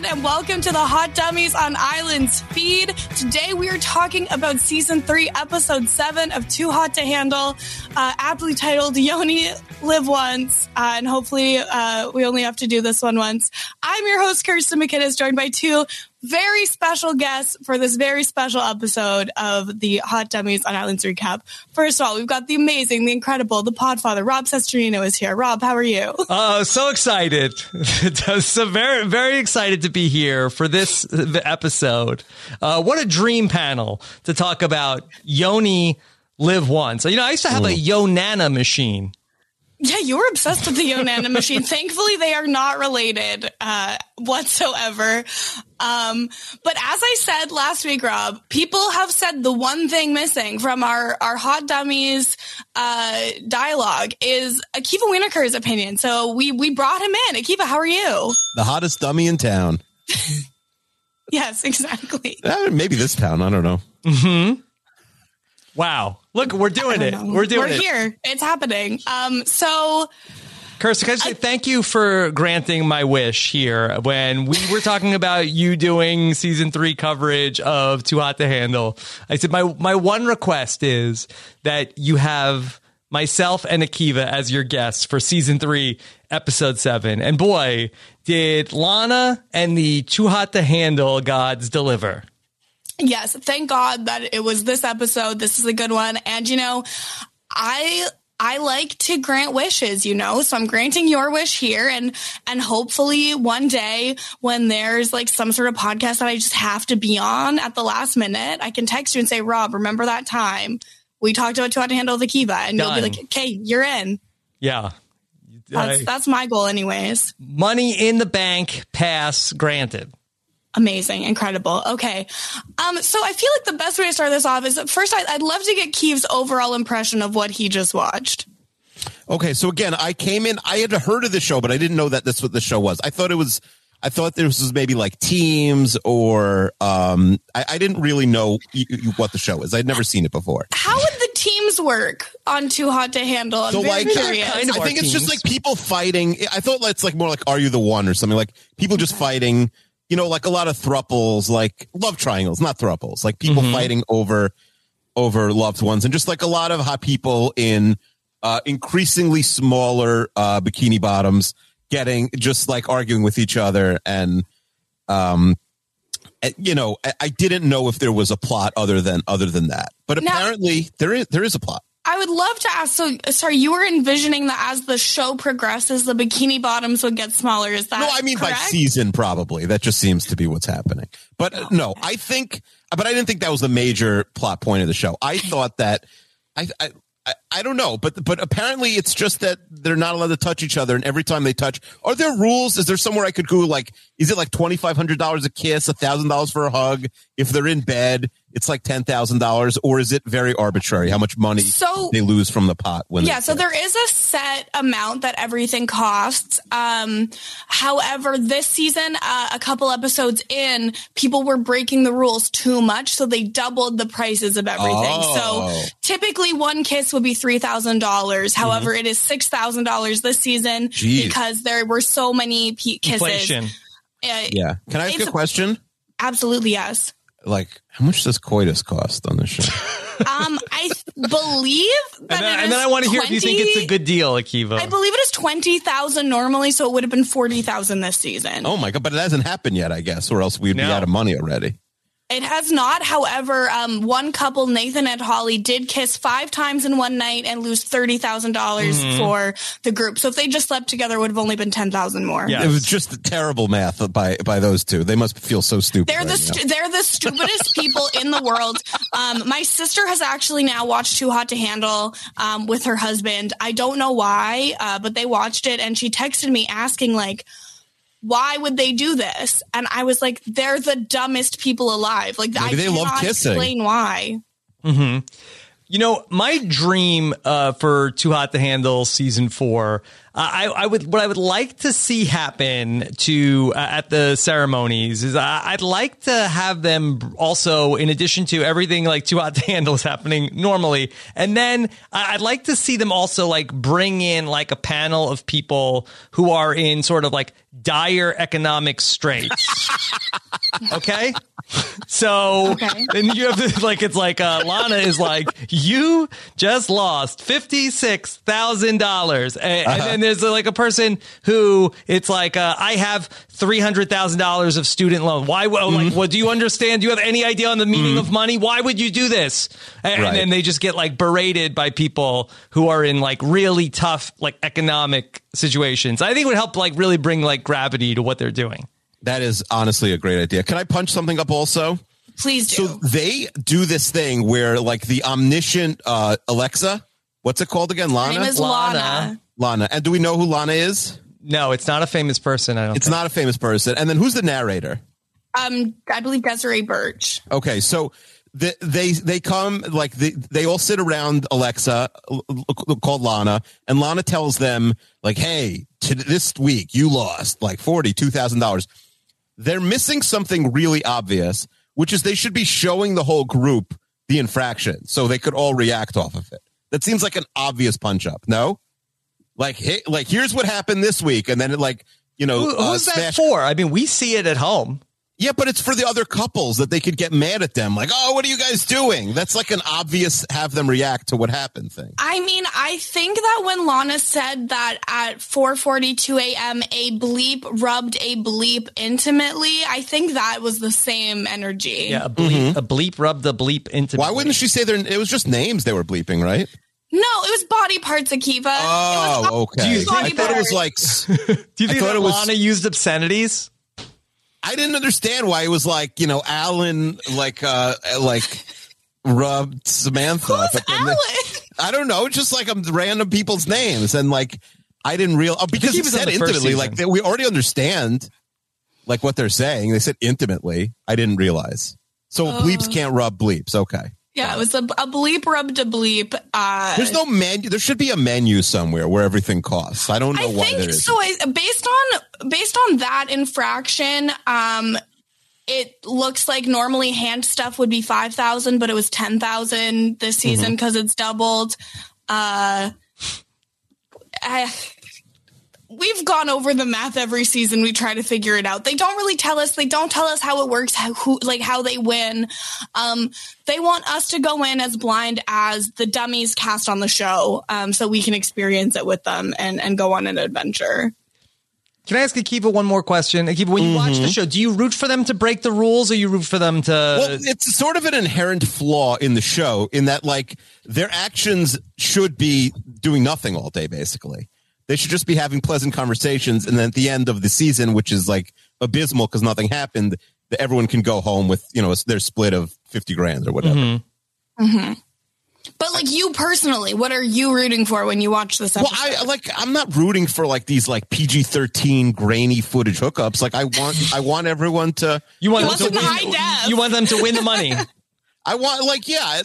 Everyone, and welcome to the Hot Dummies on Islands feed. Today we are talking about season three, episode seven of Too Hot to Handle, uh, aptly titled Yoni Live Once, uh, and hopefully uh, we only have to do this one once. I'm your host, Kirsten McKinnis, joined by two very special guests for this very special episode of the Hot Dummies on Islands recap. First of all, we've got the amazing, the incredible, the podfather, Rob Cesternino is here. Rob, how are you? Oh, so excited. so very, very excited to be here for this episode. Uh, what a dream panel to talk about Yoni live once. You know, I used to have a Yonana machine. Yeah, you were obsessed with the Yonana machine. Thankfully, they are not related uh, whatsoever. Um, but as I said last week, Rob, people have said the one thing missing from our our hot dummies uh, dialogue is Akiva Wienerkur's opinion. So we we brought him in. Akiva, how are you? The hottest dummy in town. yes, exactly. Uh, maybe this town. I don't know. Hmm. Wow. Look, we're doing it. We're doing we're it. We're here. It's happening. Um, so Kirsten, can I say I, thank you for granting my wish here when we were talking about you doing season three coverage of Too Hot to Handle. I said my my one request is that you have myself and Akiva as your guests for season three, episode seven. And boy, did Lana and the Too Hot to Handle gods deliver. Yes, thank God that it was this episode. This is a good one. And you know, I I like to grant wishes, you know, so I'm granting your wish here and, and hopefully one day when there's like some sort of podcast that I just have to be on at the last minute, I can text you and say, Rob, remember that time we talked about how to handle the Kiva and Done. you'll be like, okay, you're in. Yeah. That's, that's my goal anyways. Money in the bank, pass granted. Amazing, incredible. Okay. Um, so I feel like the best way to start this off is first I, would love to get Keeve's overall impression of what he just watched. Okay, so again, I came in, I had heard of the show, but I didn't know that this what the show was. I thought it was I thought this was maybe like teams or um I, I didn't really know y- y- what the show is. I'd never seen it before. How would the teams work on Too Hot to Handle? I'm so like, kind of I think it's teams. just like people fighting. I thought it's like more like Are You the One or something like people just fighting you know, like a lot of thruples, like love triangles, not thruples, like people mm-hmm. fighting over over loved ones, and just like a lot of hot people in uh, increasingly smaller uh, bikini bottoms getting just like arguing with each other, and um, eh, you know, I didn't know if there was a plot other than other than that, but apparently now, there is there is a plot. I would love to ask. So, sorry, you were envisioning that as the show progresses, the bikini bottoms would get smaller. Is that no? I mean correct? by season, probably. That just seems to be what's happening. But oh, no, I think. But I didn't think that was the major plot point of the show. I thought that. I, I I, I, don't know, but but apparently it's just that they're not allowed to touch each other, and every time they touch, are there rules? Is there somewhere I could go? Like, is it like twenty five hundred dollars a kiss, a thousand dollars for a hug? If they're in bed, it's like ten thousand dollars, or is it very arbitrary how much money so, they lose from the pot? When yeah, so there is a set amount that everything costs. Um, however, this season, uh, a couple episodes in, people were breaking the rules too much, so they doubled the prices of everything. Oh. So typically, one kiss would be three thousand dollars. Mm-hmm. However, mm-hmm. it is six thousand dollars this season Jeez. because there were so many pe- kisses. Inflation Uh, Yeah. Can I ask a a- question? Absolutely, yes. Like, how much does coitus cost on the show? Um, I believe that And then, it and then I want to hear if you think it's a good deal, Akiva. I believe it is twenty thousand normally, so it would have been forty thousand this season. oh my god! But it hasn't happened yet, I guess, or else we'd be out of money already. It has not. However, um, one couple, Nathan and Holly, did kiss five times in one night and lose thirty thousand dollars Mm-hmm. for the group. So if they just slept together, it would have only been ten thousand more. Yeah. It was just terrible math by by those two. They must feel so stupid. They're the right now. stu- they're the stupidest people in the world. Um, my sister has actually now watched Too Hot to Handle um, with her husband. I don't know why, uh, but they watched it, and she texted me asking like, "Why would they do this?" And I was like, "They're the dumbest people alive. Like, I Maybe they love cannot kissing. explain why." You know, my dream uh, for Too Hot to Handle season four, uh, I, I would what I would like to see happen to uh, at the ceremonies is I, I'd like to have them also, in addition to everything like Too Hot to Handle is happening normally, and then I- I'd like to see them also like bring in like a panel of people who are in sort of like dire economic straits. okay. So Okay. then you have to like it's like uh, Lana is like you just lost fifty six thousand dollars, and, and then there's like a person who it's like uh, I have three hundred thousand dollars of student loan. Why? Well, Like, what do you understand? Do you have any idea on the meaning of money? Why would you do this? And, Right. and then they just get like berated by people who are in like really tough like economic situations. I think it would help like really bring like gravity to what they're doing. That is honestly a great idea. Can I punch something up also? Please do. So they do this thing where like the omniscient uh Alexa, what's it called again? Her Lana? name is Lana. Lana. Lana. And do we know who Lana is? No, it's not a famous person. I don't. It's think. not a famous person. And then who's the narrator? Um, I believe Desiree Burch. Okay, so the, they they come like they they all sit around Alexa l- l- called Lana, and Lana tells them like, "Hey, to this week you lost like forty two thousand dollars." They're missing something really obvious, which is they should be showing the whole group the infraction so they could all react off of it. That seems like an obvious punch up. No, like hey, like here's what happened this week, and then it like you know Who, uh, who's that for? I mean, we see it at home. yeah, but it's for the other couples that they could get mad at them. Like, oh, what are you guys doing? That's like an obvious have them react to what happened thing. I mean, I think that when Lana said that at 4:42 a.m. a bleep rubbed a bleep intimately, I think that was the same energy. Yeah, a bleep, a bleep rubbed the bleep into. Why wouldn't she say their? It was just names they were bleeping, right? No, it was body parts, Akiva. it was Oh, okay. you- body I thought it was like Do you think thought that it was- Lana used obscenities? I didn't understand why it was like you know Alan like uh like rubbed Samantha. Who's Alan? the- I don't know, just like um, random people's names and like I didn't real oh, because he he was on said intimately season. like they, we already understand like what they're saying. They said intimately. I didn't realize. So Oh. bleeps can't rub bleeps. Okay. Yeah, it was a, a bleep rubbed a bleep. Uh, There's no menu. There should be a menu somewhere where everything costs. I don't know I why think there is. so. I, based on based on that infraction, um, it looks like normally hand stuff would be five thousand, but it was ten thousand this Mm-hmm. season because it's doubled. Uh, I, we've gone over the math every season. We try to figure it out. They don't really tell us. They don't tell us how it works. How who like how they win. Um, they want us to go in as blind as the dummies cast on the show, um, so we can experience it with them and and go on an adventure. Can I ask Akiva one more question? Akiva, when you watch the show, do you root for them to break the rules, or you root for them to? well, it's sort of an inherent flaw in the show in that like their actions should be doing nothing all day basically. They should just be having pleasant conversations and then at the end of the season which is like abysmal because nothing happened, that everyone can go home with, you know, their split of 50 grand or whatever. Mm-hmm. Mm-hmm. But like you personally, what are you rooting for when you watch this Well. I like I'm not rooting for like these like PG-13 grainy footage hookups. Like I want I want everyone to you want You them want to win. high def. You want them to win the money. I want like yeah,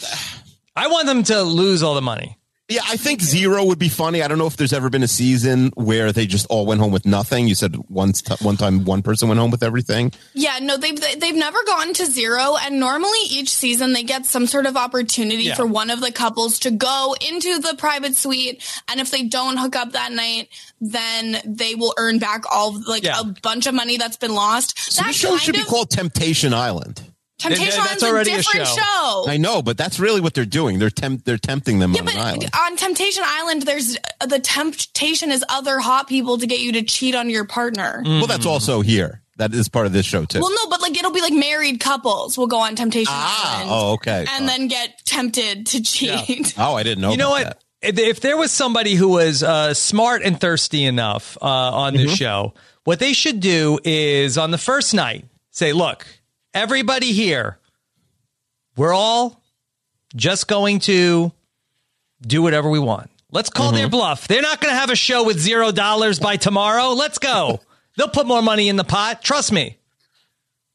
I want them to lose all the money. Yeah, I think zero would be funny. I don't know if there's ever been a season where they just all went home with nothing. You said once t- one time one person went home with everything. Yeah, no, they've they've never gone to zero, and normally each season they get some sort of opportunity Yeah. for one of the couples to go into the private suite, and if they don't hook up that night, then they will earn back all like Yeah. a bunch of money that's been lost. So that the show kind should be called Temptation Island. Temptation Th- that's Island's already a a different show. show. I know, but that's really what they're doing. They're temp- they're tempting them yeah, on but an island. on Temptation Island, there's the temptation is other hot people to get you to cheat on your partner. Well, that's also here. That is part of this show too. Well, no, but like it'll be like married couples will go on Temptation Ah, Island. oh, okay. And then get tempted to cheat. oh, I didn't know. You know what? that. If if there was somebody who was uh, smart and thirsty enough uh, on this show, what they should do is on the first night say, "Look, everybody here, we're all just going to do whatever we want. Let's call their bluff. They're not going to have a show with zero dollars by tomorrow. Let's go. They'll put more money in the pot. Trust me.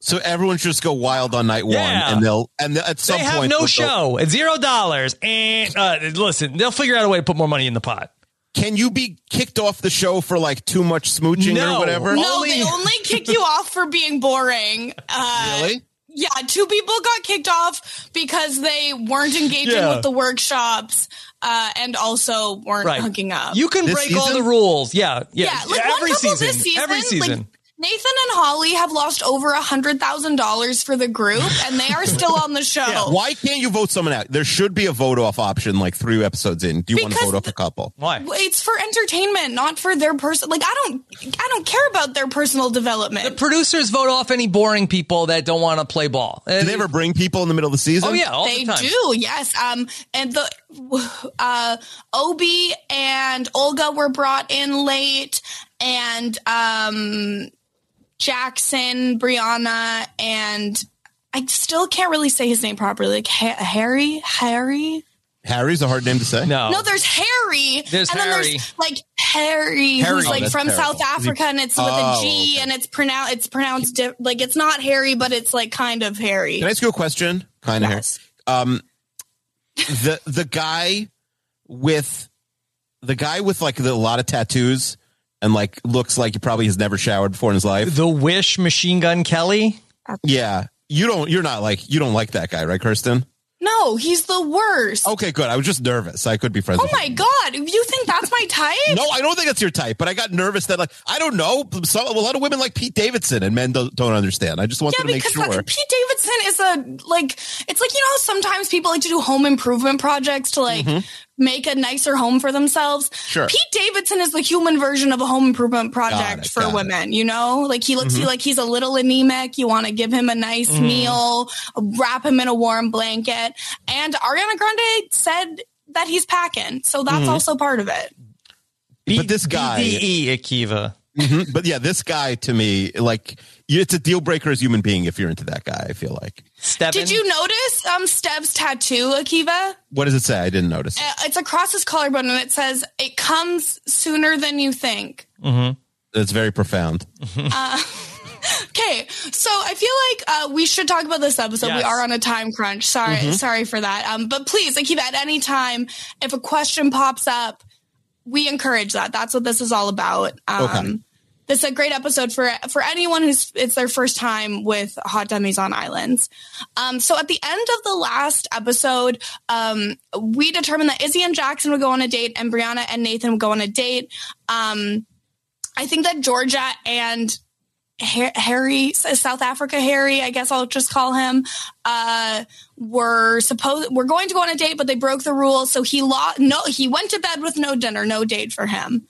So everyone should just go wild on night one, and they'll and at some point They have no show at zero dollars. And uh, listen, they'll figure out a way to put more money in the pot. Can you be kicked off the show for like too much smooching No. or whatever? No, Only- they only kick you off for being boring. Uh, Really? Yeah, two people got kicked off because they weren't engaging Yeah. with the workshops uh, and also weren't Right. hooking up. You can This break all the rules. Yeah, yeah. yeah, like every one couple season, this season, every season. Like Nathan and Holly have lost over a hundred thousand dollars for the group, and they are still on the show. Why can't you vote someone out? There should be a vote off option like three episodes in. Do you want to vote off a couple? Why? It's for entertainment, not for their person. Like I don't, I don't care about their personal development. The producers vote off any boring people that don't want to play ball. Do they ever bring people in the middle of the season? Oh yeah, all they the time. do, yes. Um, and the uh, Obi and Olga were brought in late, and um, Jackson, Brianna, and I still can't really say his name properly. Like ha- Harry, Harry. Harry's a hard name to say. No, No, there's Harry. There's and then Harry. there's like Harry, Harry. who's Oh, like from terrible. South Africa, and it's with Oh, a G, okay. and it's pronounced it's pronounced di- like it's not Harry, but it's like kind of Harry. Can I ask you a question? Kind of Yes. Um, the the guy with the guy with like the, a lot of tattoos and like looks like he probably has never showered before in his life. the Wish Machine Gun Kelly. Yeah, you don't. You're not like you don't like that guy, right, Kirsten? No, he's the worst. Okay, good. I was just nervous. I could be friends. Oh with my him. god, you think that's my type? No, I don't think that's your type, but I got nervous that like I don't know. Some, a lot of women like Pete Davidson, and men don't, don't understand. I just wanted Yeah, to make because sure. that- Pete Davidson is a like it's like you know how sometimes people like to do home improvement projects to like mm-hmm. Make a nicer home for themselves. Mm-hmm. Sure. Pete Davidson is the human version of a home improvement project it, for got it. women. You know, like he looks Mm-hmm. like he's a little anemic. You want to give him a nice meal, wrap him in a warm blanket, and Ariana Grande said that he's packing, so that's Mm-hmm. also part of it. But this guy- BDE Akiva. Mhm. But yeah, this guy to me, like, you- it's a deal breaker as a human being if you're into that guy. I feel like. Steven. Did you notice um Stev's tattoo, Akiva? What does it say? I didn't notice. Uh, it's across his collarbone and it says it comes sooner than you think It's very profound. okay so i feel like uh, we should talk about this episode we are on a time crunch sorry sorry for that um, but please like at any time if a question pops up we encourage that that's what this is all about um, Okay. This is a great episode for for anyone who's it's their first time with hot dummies on islands um, so at the end of the last episode um, we determined that izzy and jackson would go on a date and brianna and nathan would go on a date um, i think that georgia and Harry, South Africa Harry, I guess I'll just call him, uh, were supposed, we're going to go on a date, but they broke the rules. So he lost, no, he went to bed with no dinner, no date for him.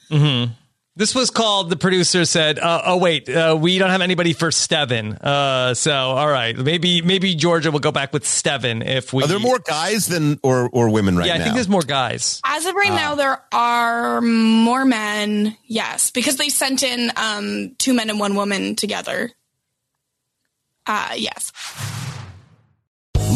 This was called. The producer said, uh, "Oh wait, uh, we don't have anybody for Steven. Uh, so all right, maybe maybe Georgia will go back with Steven if we." Are there more guys than or or women right Yeah, I think there's more guys. As of right now, there are more men. Yes, because they sent in, um, two men and one woman together. Uh, yes.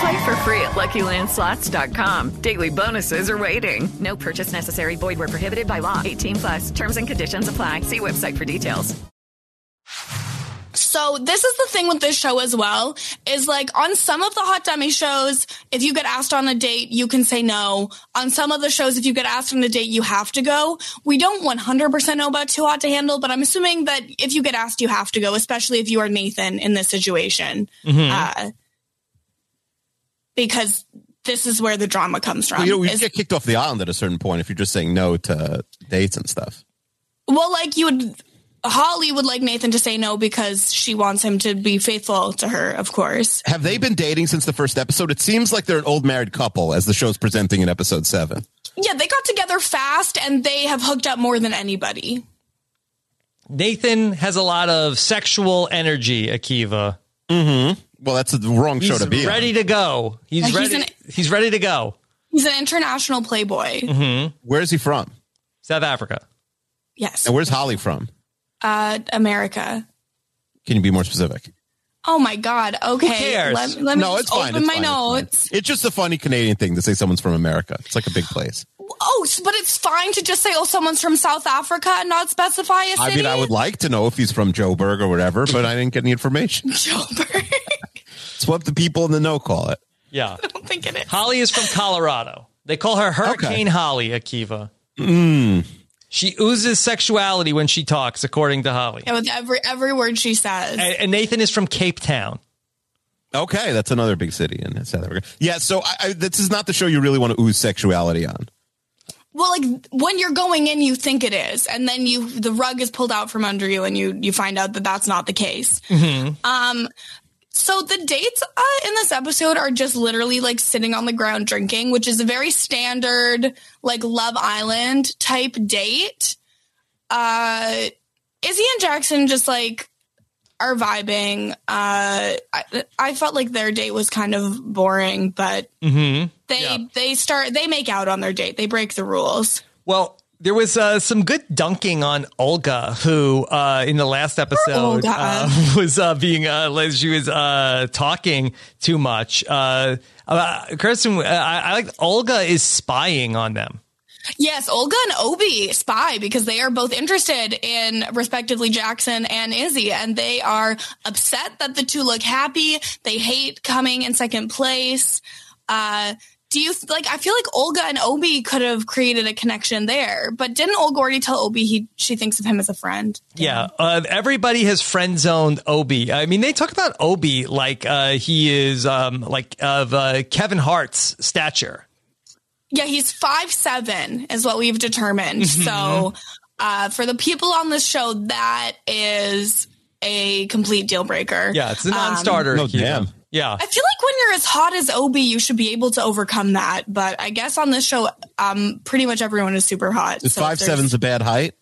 Play for free at LuckyLandSlots.com. Daily bonuses are waiting. No purchase necessary. Void where prohibited by law. 18 plus. Terms and conditions apply. See website for details. So this is the thing with this show as well is like on some of the hot dummy shows, if you get asked on a date, you can say no. On some of the shows, if you get asked on a date, you have to go. We don't 100% know about Too Hot to Handle, but I'm assuming that if you get asked, you have to go, especially if you are Nathan in this situation. Mhm. Uh, because this is where the drama comes from. Well, you know, you is- get kicked off the island at a certain point if you're just saying no to dates and stuff. Well, like you would, Holly would like Nathan to say no because she wants him to be faithful to her, of course. Have they been dating since the first episode? It seems like they're an old married couple as the show's presenting in episode seven. Yeah, they got together fast and they have hooked up more than anybody. Nathan has a lot of sexual energy, Akiva. Mm-hmm. Well, that's the wrong show to be on. ready to go. He's Yeah, he's ready. an- he's ready to go. He's an international playboy. Mm-hmm. Where is he from? South Africa. Yes. And where's Holly from? Uh, America. Can you be more specific? Oh my God. Okay. cares? Let, let me no, just it's fine. open it's my fine, it's notes. It's just a funny Canadian thing to say someone's from America. It's like a big place. Oh, but it's fine to just say, oh, someone's from South Africa and not specify a city. I mean, I would like to know if he's from Joburg or whatever, but I didn't get any information. Joburg. It's what the people in the know call it. Yeah. I don't think it is. Holly is from Colorado. They call her Hurricane Holly, Akiva. Mm. She oozes sexuality when she talks, according to Holly. Yeah, with every every word she says. And, and Nathan is from Cape Town. Okay, that's another big city in South Africa. Yeah, so I, I, this is not the show you really want to ooze sexuality on. Well, like when you're going in, you think it is, and then you the rug is pulled out from under you, and you you find out that that's not the case. Um, so the dates uh, in this episode are just literally like sitting on the ground drinking, which is a very standard like Love Island type date. Uh, Izzy and Jackson just like are vibing. Uh, I, I felt like their date was kind of boring, but Mm-hmm. they they start they make out on their date. They break the rules. Well, there was uh, some good dunking on Olga, who uh, in the last episode uh, was uh, being uh, she was uh, talking too much. Uh, uh, Kirsten, I, I like Olga is spying on them. Yes, Olga and Obi spy because they are both interested in respectively Jackson and Izzy, and they are upset that the two look happy. They hate coming in second place. Uh, do you like? I feel like Olga and Obi could have created a connection there, but didn't Olga already tell Obi he she thinks of him as a friend? Yeah, uh, everybody has friend zoned Obi. I mean, they talk about Obi like uh, he is um, like of uh, Kevin Hart's stature. Yeah, he's five seven is what we've determined. Mhm. So uh, for the people on this show, that is a complete deal breaker. Yeah, it's a Um, non-starter. No, damn. Yeah. I feel like when you're as hot as Obi, you should be able to overcome that. But I guess on this show, um, pretty much everyone is super hot. Is So five there's- seven's a bad height?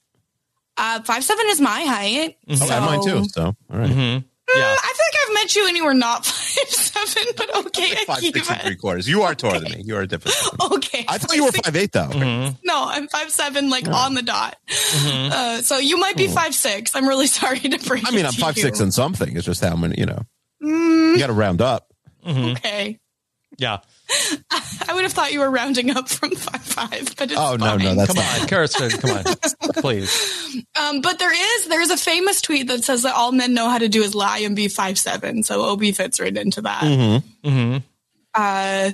Uh, five seven is my height. Okay, so- mine too. So, all right. Mm, I feel like I've met you and you were not five seven, but okay, Five, six, and Akiva. three quarters. You are taller than me. You are a different. Okay. I thought you were five eight though. No, I'm five seven, like Yeah. on the dot. Mhm. Uh, so you might be five six. I'm really sorry to break. I mean, it I'm to five you. six and something. It's just how many. You know, Mm, you got to round up. okay. Yeah. I would have thought you were rounding up from five five, but it's Oh no, no, fine. that's Come not. on, Kirsten, come on, please. Um, but there is there's a famous tweet that says that all men know how to do is lie and be five seven. So Ob fits right into that. Mm-hmm. Mm-hmm. Uh,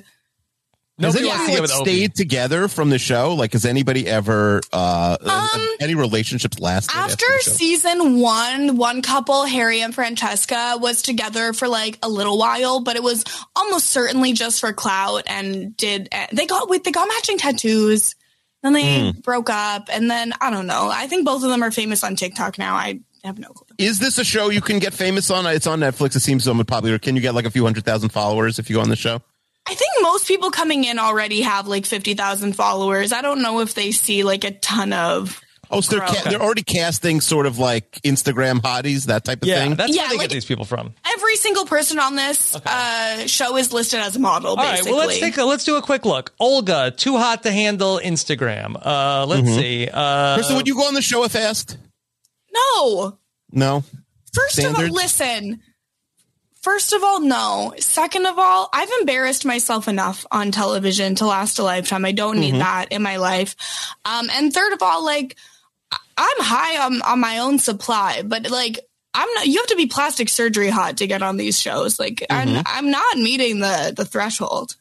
Has Nobody anybody like, stayed together from the show? Like, has anybody ever uh any relationships lasted After show? season one, one couple, Harry and Francesca, was together for like a little while, but it was almost certainly just for clout. And did they got wait, they got matching tattoos. Then they Hmm. broke up, and then I don't know. I think both of them are famous on TikTok now. I have no clue. Is this a show you can get famous on? It's on Netflix. It seems somewhat popular. Can you get like a few hundred thousand followers if you go on the show? I think most people coming in already have like fifty thousand followers. I don't know if they see like a ton of. Oh, so they're ca- they're already casting sort of like Instagram hotties, that type of Yeah, thing. that's Yeah, where they like- get these people from. Every single person on this uh, show is listed as a model. All right, basically. well let's take a, let's do a quick look. Olga, too hot to handle Instagram. Uh, let's Mhm. see. Uh, Kirsten, would you go on the show if asked? No. No. First of all, listen. First of all, no. Second of all, I've embarrassed myself enough on television to last a lifetime. I don't need Mhm. that in my life. Um, and third of all, like I- I'm high on, on my own supply, but like I'm not. You have to be plastic surgery hot to get on these shows. Like Mhm. I'm, I'm not meeting the the threshold.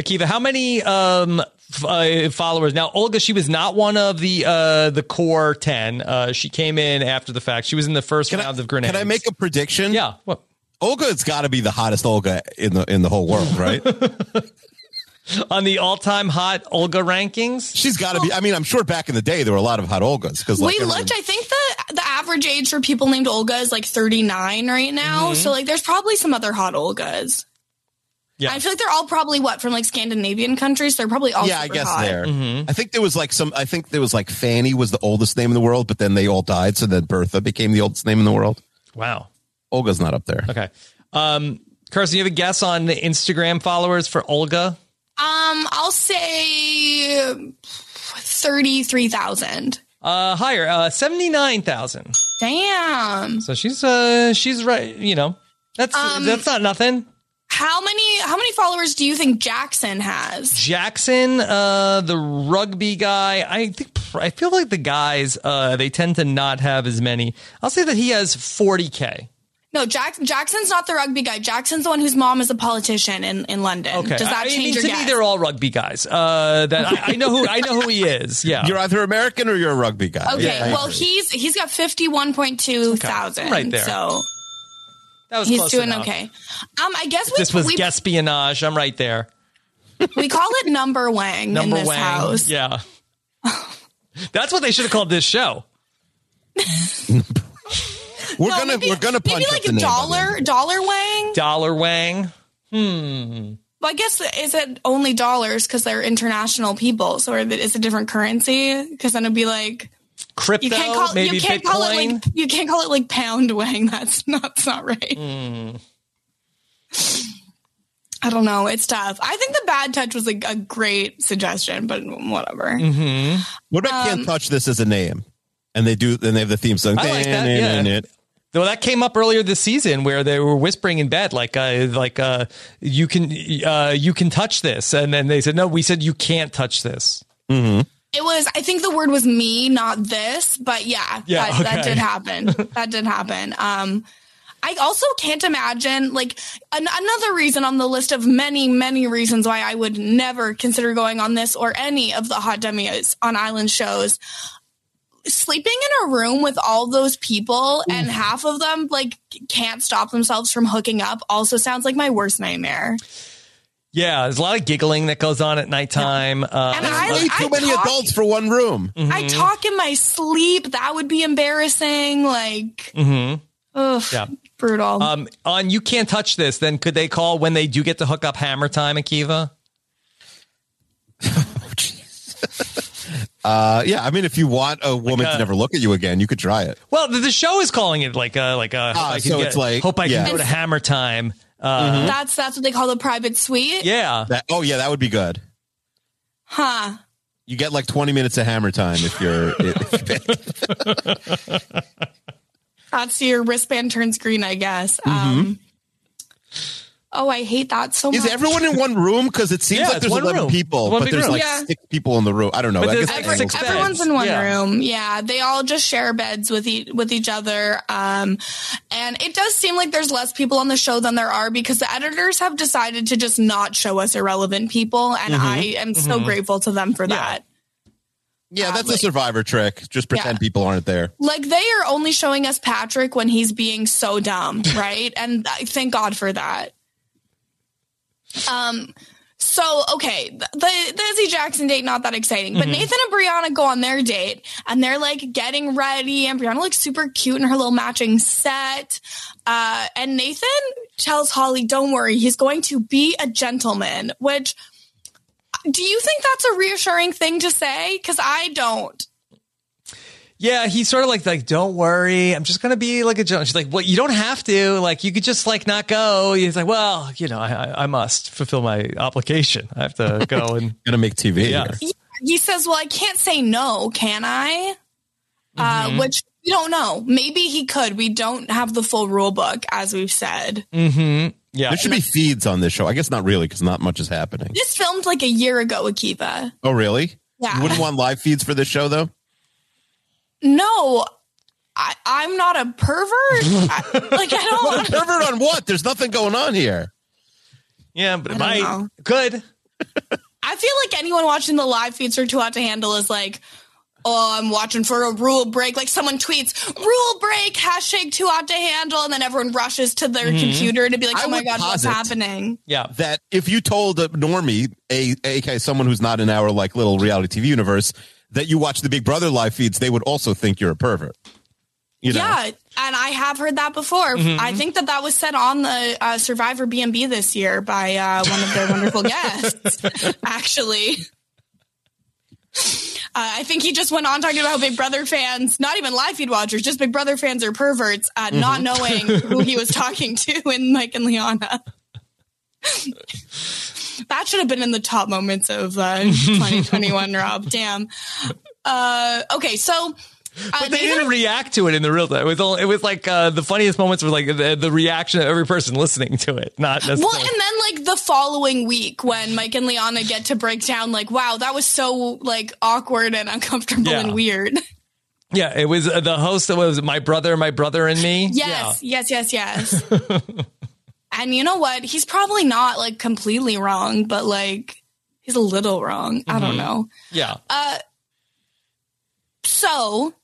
Akiva, how many um, f- uh, followers? Now, Olga, she was not one of the uh, the core ten. Uh, she came in after the fact. She was in the first round of grenades. Can I make a prediction? Yeah. What? Olga's got to be the hottest Olga in the in the whole world, right? on the all time hot Olga rankings? She's got to be. I mean, I'm sure back in the day there were a lot of hot Olgas because like we everyone- looked. I think the the average age for people named Olga is like 39 right now. Mhm. So like, there's probably some other hot Olgas. Yeah. I feel like they're all probably what from like Scandinavian countries. They're probably all yeah, I guess hot. there. Mm-hmm. I think there was like some. I think there was like Fanny was the oldest name in the world, but then they all died, so then Bertha became the oldest name in the world. Wow. Olga's not up there. Okay. Um, Carson, you have a guess on the Instagram followers for Olga? Um, I'll say thirty-three thousand. Uh, higher, uh, seventy nine thousand. Damn. So she's uh she's right. You know, that's Um, that's not nothing. How many how many followers do you think Jackson has? Jackson, uh, the rugby guy. I think I feel like the guys uh they tend to not have as many. I'll say that he has forty k. No, Jack, Jackson's not the rugby guy. Jackson's the one whose mom is a politician in, in London. Okay, Does that I, I mean, your to guess? me they're all rugby guys. Uh, that I, I know who I know who he is. Yeah, You're either American or you're a rugby guy. Okay, Yeah, well he's he's got fifty one point two thousand. Right there. So that was he's close doing enough. okay. Um, I guess we this was we, espionage. I'm right there. we call it number wang Number in this Wang. house. Yeah. That's what they should have called this show. we're No, gonna maybe- we're gonna punch maybe up like the a name dollar dollar wang. Dollar Wang. Hmm. Well, I guess is it only dollars because they're international people, so is it a different currency? Because then it'd be like Crypto, you can't call maybe you can't Bitcoin. call it like you can't call it like pound wang. That's not that's not right. Hmm. I don't know. It's tough. I think the bad touch was like a great suggestion, but whatever. Mm-hmm. What about Um, can't touch this as a name? And they do, and they have the theme song. I like that, yeah. Well, that came up earlier this season where they were whispering in bed, like, uh, like, uh, you can, uh, you can touch this, and then they said, no, we said you can't touch this. Mm-hmm. It was. I think the word was me, not this. But yeah, Yeah, that, that did happen. that did happen. Um, I also can't imagine like an- another reason on the list of many, many reasons why I would never consider going on this or any of the hot dummies on island shows. Sleeping in a room with all those people and half of them like can't stop themselves from hooking up also sounds like my worst nightmare. Yeah, there's a lot of giggling that goes on at nighttime. Uh, And I- Way too many talk- adults for one room. I talk in my sleep. That would be embarrassing. Like, Mm-hmm. ugh, Yeah. brutal. Um, on you can't touch this. Then could they call when they do get to hook up Hammer Time, Akiva? Uh, yeah, I mean, if you want a woman uh, to never look at you again, you could try it. Well, the, the show is calling it like a like a. hope Ah, so get- it's like- hope I yeah. can go to Hammer Time. Uh, that's that's what they call the private suite. Yeah. That, oh yeah, that would be good. Huh. You get like 20 minutes of hammer time if you're. If, That's your wristband turns green, I guess. Mm-hmm. Um, Oh, I hate that so much. Is everyone in one room? Because it seems Yeah, like it's there's one 11 room. people, One but big there's room. like Yeah. six people in the room. I don't know. But I there's guess like angles six are beds. Everyone's in one Yeah. room. Yeah, they all just share beds with e- with each other. Um, and it does seem like there's less people on the show than there are because the editors have decided to just not show us irrelevant people, and I am so Mhm. grateful to them for that. Yeah, that's a survivor trick. Just pretend people aren't there. Like they are only showing us Patrick when he's being so dumb, right? and I thank God for that. Um. So okay, the, the the Izzy Jackson date not that exciting, but Mhm. Nathan and Brianna go on their date and they're like getting ready, and Brianna looks super cute in her little matching set. Uh, and Nathan tells Holly, "Don't worry, he's going to be a gentleman." Which do you think that's a reassuring thing to say? Because I don't. Yeah, he's sort of like like don't worry, I'm just gonna be like a gentleman. She's like, well, you don't have to. Like, you could just like not go. He's like, well, you know, I I, I must fulfill my obligation. I have to go and gonna make TV. Yeah, Yeah, he says, "Well, I can't say no, can I?" Uh, Mhm. which we don't know. Maybe he could. We don't have the full rule book, as we've said. mm-hmm. yeah. There should be feeds on this show. I guess not really because not much is happening. This filmed like a year ago, Akiva. Oh, really? Yeah. You wouldn't want live feeds for this show, though? No, I, I'm not a pervert. I, like I don't. What a pervert on what? There's nothing going on here. Yeah, but I it don't might. know. Good. I feel like anyone watching the live feeds for Too Hot to Handle is like, oh, I'm watching for a rule break. Like someone tweets, rule break, hashtag Too Hot to Handle, and then everyone rushes to their Mhm. computer to be like, I oh my would God, what's happening? Yeah. That if you told a normie, a aka someone who's not in our like little reality TV universe, that you watch the Big Brother live feeds, they would also think you're a pervert. You know? Yeah, and I have heard that before. Mhm. I think that that was said on the uh, Survivor BNB this year by uh, one of their wonderful guests, actually. Uh, I think he just went on talking about how Big Brother fans, not even live feed watchers, just Big Brother fans are perverts, uh, not knowing who he was talking to in Mike and Liana. that should have been in the top moments of uh, 2021, Rob. Damn. Uh, okay, so. Uh, But they didn't react to it in the real time. It was all, it was like uh, the funniest moments were like the, the reaction of every person listening to it, not necessarily. Well, and then like the following week when Mike and Liana get to break down, like, wow, that was so like awkward and uncomfortable Yeah. and weird. yeah, it was uh, the host that was my brother, my brother, and me. Yes, yes, yes, yes. And you know what? He's probably not like completely wrong, but like he's a little wrong. I don't Mhm. know. Yeah. Uh, so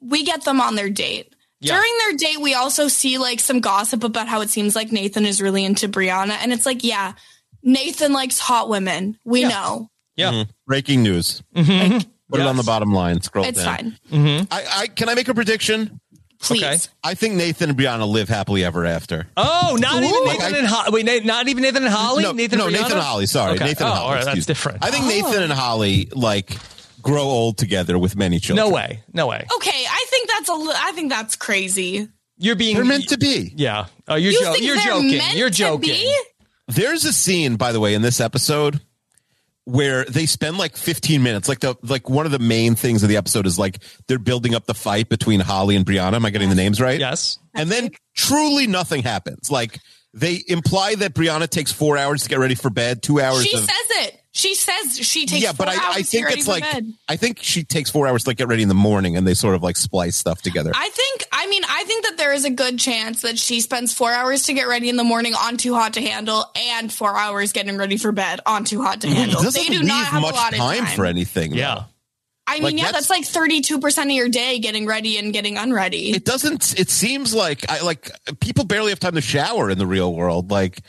we get them on their date. Yeah. During their date, we also see like some gossip about how it seems like Nathan is really into Brianna. And it's like, yeah, Nathan likes hot women. We know. Yeah. Mhm. Breaking news. Mm-hmm. Put it on the bottom line. Scroll It's down. fine. I, I can I make a prediction? Please. Okay. I think Nathan and Brianna live happily ever after. Oh, not even Nathan Like, I- and Holly. Wait, Na- not even Nathan and Holly. No, Nathan, no, and Nathan and Holly. Sorry, Okay. Nathan oh, and Holly. all right, excuse that's me. different. I think Nathan oh. and Holly like grow old together with many children. No way. No way. Okay, I think that's a. li- I think that's crazy. You're being. They're meant to be. Yeah. Oh, you're, You jo- think you're they're joking. meant You're to joking. be? There's a scene, by the way, in this episode where they spend like 15 minutes. Like the like one of the main things of the episode is like they're building up the fight between Holly and Brianna. Am I getting the names right? Yes. And then truly nothing happens. Like they imply that Brianna takes four hours to get ready for bed, two hours. She of, says it. She says she takes yeah, but I, hours I think it's like bed. I think she takes four hours to like get ready in the morning, and they sort of like splice stuff together. I think, I mean, I think that there is a good chance that she spends four hours to get ready in the morning on Too Hot to Handle and four hours getting ready for bed on Too Hot to Handle. It doesn't They do not have much a lot of time, time. for anything. Yeah. though. I mean, like, yeah, that's- that's, like 32% of your day getting ready and getting unready. It doesn't. It seems like I like people barely have time to shower in the real world. Like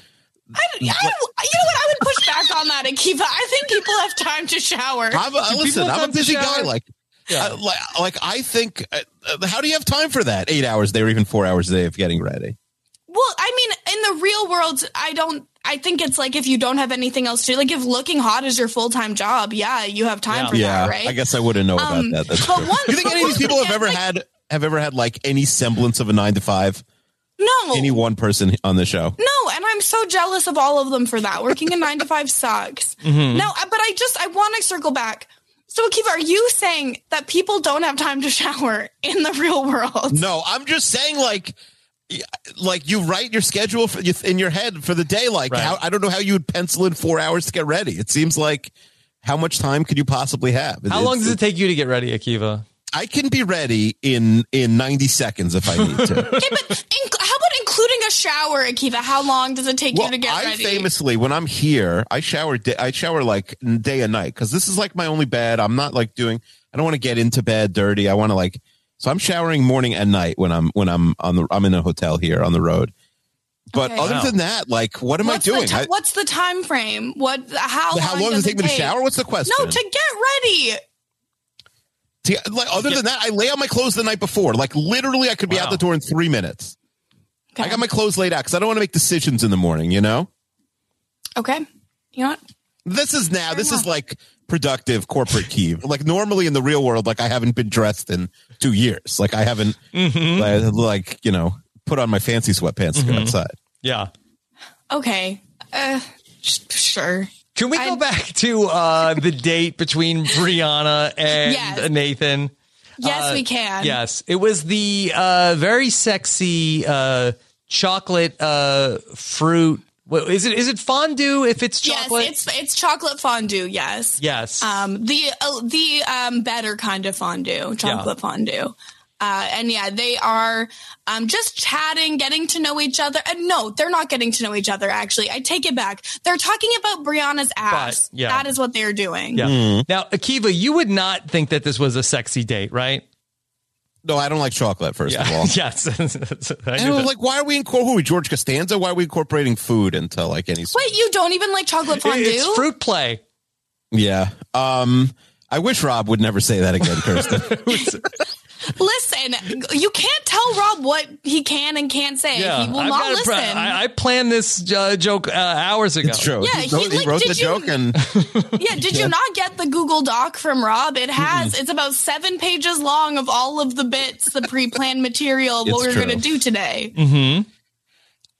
I, I, you know what? I would push back on that, Akiva. I think people have time to shower. I'm a, listen, I'm a busy guy. Like, Yeah. I, like, like I think. Uh, uh, how do you have time for that? Eight hours a day, or even four hours a day of getting ready? Well, I mean, in the real world, I don't. I think it's like if you don't have anything else to do, like if looking hot is your full time job, yeah, you have time Yeah. for yeah, that, right? I guess I wouldn't know Um, about that. That's but true. one- you think any of these people have ever is, like- had have ever had like any semblance of a nine to five? No, Any one person on the show? no, and I'm so jealous of all of them for that. Working a nine to five sucks. Mm-hmm. No, uh, but I just I want to circle back. So, Akiva, are you saying that people don't have time to shower in the real world? No, I'm just saying like. like you write your schedule for, in your head for the day. Like Right. how, I don't know how you would pencil in four hours to get ready. It seems like how much time could you possibly have? How long does it take you to get ready, Akiva? I can be ready in in ninety seconds if I need to. Okay, but inc- how about including a shower, Akiva? How long does it take you to get I ready? I famously, when I'm here, I shower. Day, I shower like day and night because this is like my only bed. I'm not like doing. I don't want to get into bed dirty. I want to like. So I'm showering morning and night when I'm when I'm on the. I'm in a hotel here on the road. But Okay. other Wow. than that, like, what am what's I doing? The ti- what's the time frame? What? How? How long long does it take me to take shower? What's the question? No, to get ready. See, like, other than that, I lay out my clothes the night before. Like literally, I could be out the door in three minutes. I got my clothes laid out because I don't want to make decisions in the morning. You know, Okay. You know what? this is now. this is like productive corporate Kiev. Like normally in the real world, like I haven't been dressed in two years. Like I haven't, Mm-hmm. like, like, you know, put on my fancy sweatpants to go outside. Yeah. Okay. Uh, sh- sure. Can we go back to uh, the date between Brianna and Yes. Nathan? Yes, Uh, we can. Yes, it was the uh, very sexy uh, chocolate uh, fruit. What, is it? Is it fondue? If it's chocolate, Yes, it's it's chocolate fondue. Yes. yes. Um, the uh, the um better kind of fondue, chocolate fondue. Uh, and yeah, they are um, just chatting, getting to know each other. And no, they're not getting to know each other. Actually, I take it back. They're talking about Brianna's ass. yeah. That is what they're doing. yeah. Now, Akiva, you would not think that this was a sexy date, right? No, I don't like chocolate. First of all, yes. I and I was like, why are we incorporating who are we, George Costanza? Why are we incorporating food into like any? Wait, you don't even like chocolate fondue? It's fruit play. Yeah. Um. I wish Rob would never say that again, Kirsten. Listen, you can't tell Rob what he can and can't say. he will I've not got a listen. pro- I, I planned this uh, joke uh, hours ago. It's true. Yeah, he, he, wrote, he like, wrote did the you- joke and yeah, did you not get the Google Doc from Rob? It has. It's about seven pages long of all of the bits, the pre-planned material of what It's we're going to do today. Mm-hmm.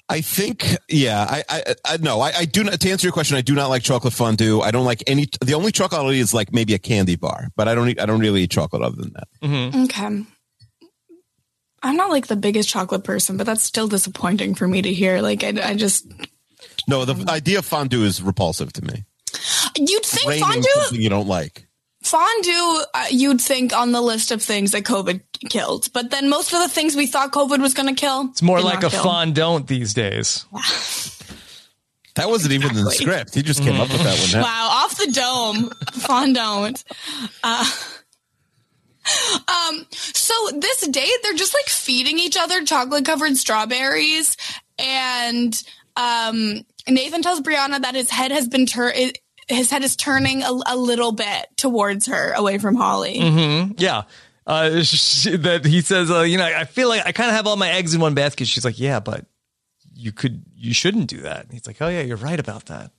I think, yeah, I, I, I no, I, I do not. To answer your question, I do not like chocolate fondue. I don't like any. The only chocolate I'll eat is like maybe a candy bar, but I don't eat. I don't really eat chocolate other than that. Mm-hmm. Okay. I'm not like the biggest chocolate person, but that's still disappointing for me to hear. Like, I, I just No, the idea of fondue is repulsive to me. you'd think Raining fondue, something you don't like. Fondue, uh, you'd think on the list of things that COVID killed, but then most of the things we thought COVID was going to kill, It's more like a kill. fondant these days. That wasn't even in the script. He just came up with that one. Wow, off the dome, fondant. Uh, um, so this date, they're just like feeding each other chocolate covered strawberries, and um, Nathan tells Brianna that his head has been turned. His head is turning a, a little bit towards her, away from Holly. hmm Yeah. Uh, she, that he says, uh, you know, I feel like I kind of have all my eggs in one basket. She's like, yeah, but you could, you shouldn't do that. And he's like, oh yeah, you're right about that.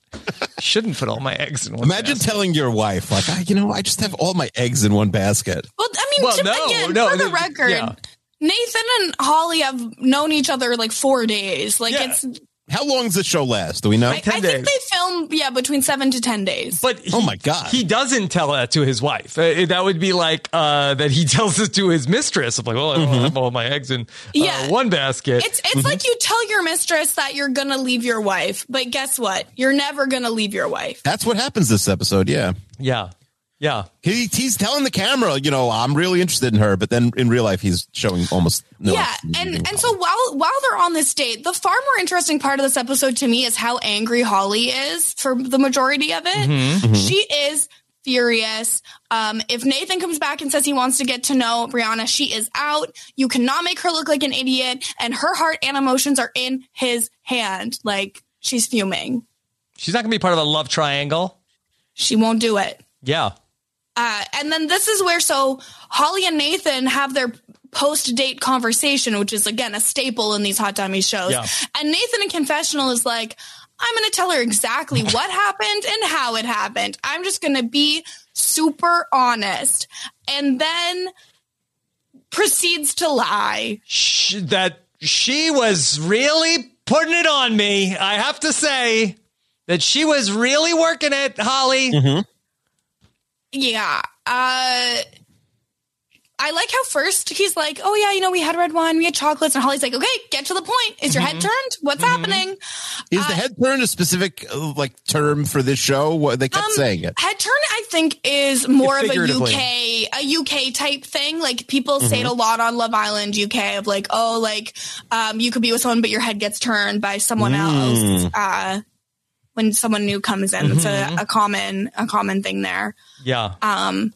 shouldn't put all my eggs in one. Imagine basket. telling your wife, like, I, you know, I just have all my eggs in one basket. Well, I mean, Well, to, no, again, no, for the record, yeah. Nathan and Holly have known each other like four days. Like Yeah. it's How long does the show last? Do we know? I, I think they film, yeah, between seven to ten days. But oh my god, he doesn't tell that to his wife. Uh, that would be like uh, that he tells it to his mistress. I'm like, well, I don't have all my eggs in uh, Yeah. one basket. It's it's like you tell your mistress that you're gonna leave your wife, but guess what? You're never gonna leave your wife. That's what happens this episode. Yeah. Yeah. Yeah. He, he's telling the camera, you know, I'm really interested in her, but then in real life, he's showing almost no. yeah, and and so while while they're on this date, the far more interesting part of this episode to me is how angry Holly is for the majority of it. Mm-hmm. Mhm. Mhm. She is furious. Um, if Nathan comes back and says he wants to get to know Brianna, she is out. You cannot make her look like an idiot, and her heart and emotions are in his hand. Like she's fuming. She's not going to be part of a love triangle. She won't do it. Yeah. Uh, and then this is where so Holly and Nathan have their post date conversation, which is again a staple in these hot dummy shows. Yeah. And Nathan in confessional is like, I'm going to tell her exactly what happened and how it happened. I'm just going to be super honest. And then proceeds to lie. Sh- that she was really putting it on me. I have to say that she was really working it, Holly. Yeah. Uh, I like how first he's like, "Oh yeah, you know, we had red wine, we had chocolates," and Holly's like, "Okay, get to the point. Is your Mm-hmm. head turned? What's happening?" Is the head turn a specific uh, like term for this show? What they kept Um, saying it. Head turn, I think, is more of a UK, a UK type thing. Like people say it a Mhm. lot on Love Island UK of like, oh, like um, you could be with someone, but your head gets turned by someone else. Mm. Uh, when someone new comes in, it's Mhm. a, a common, a common thing there. Yeah. Um,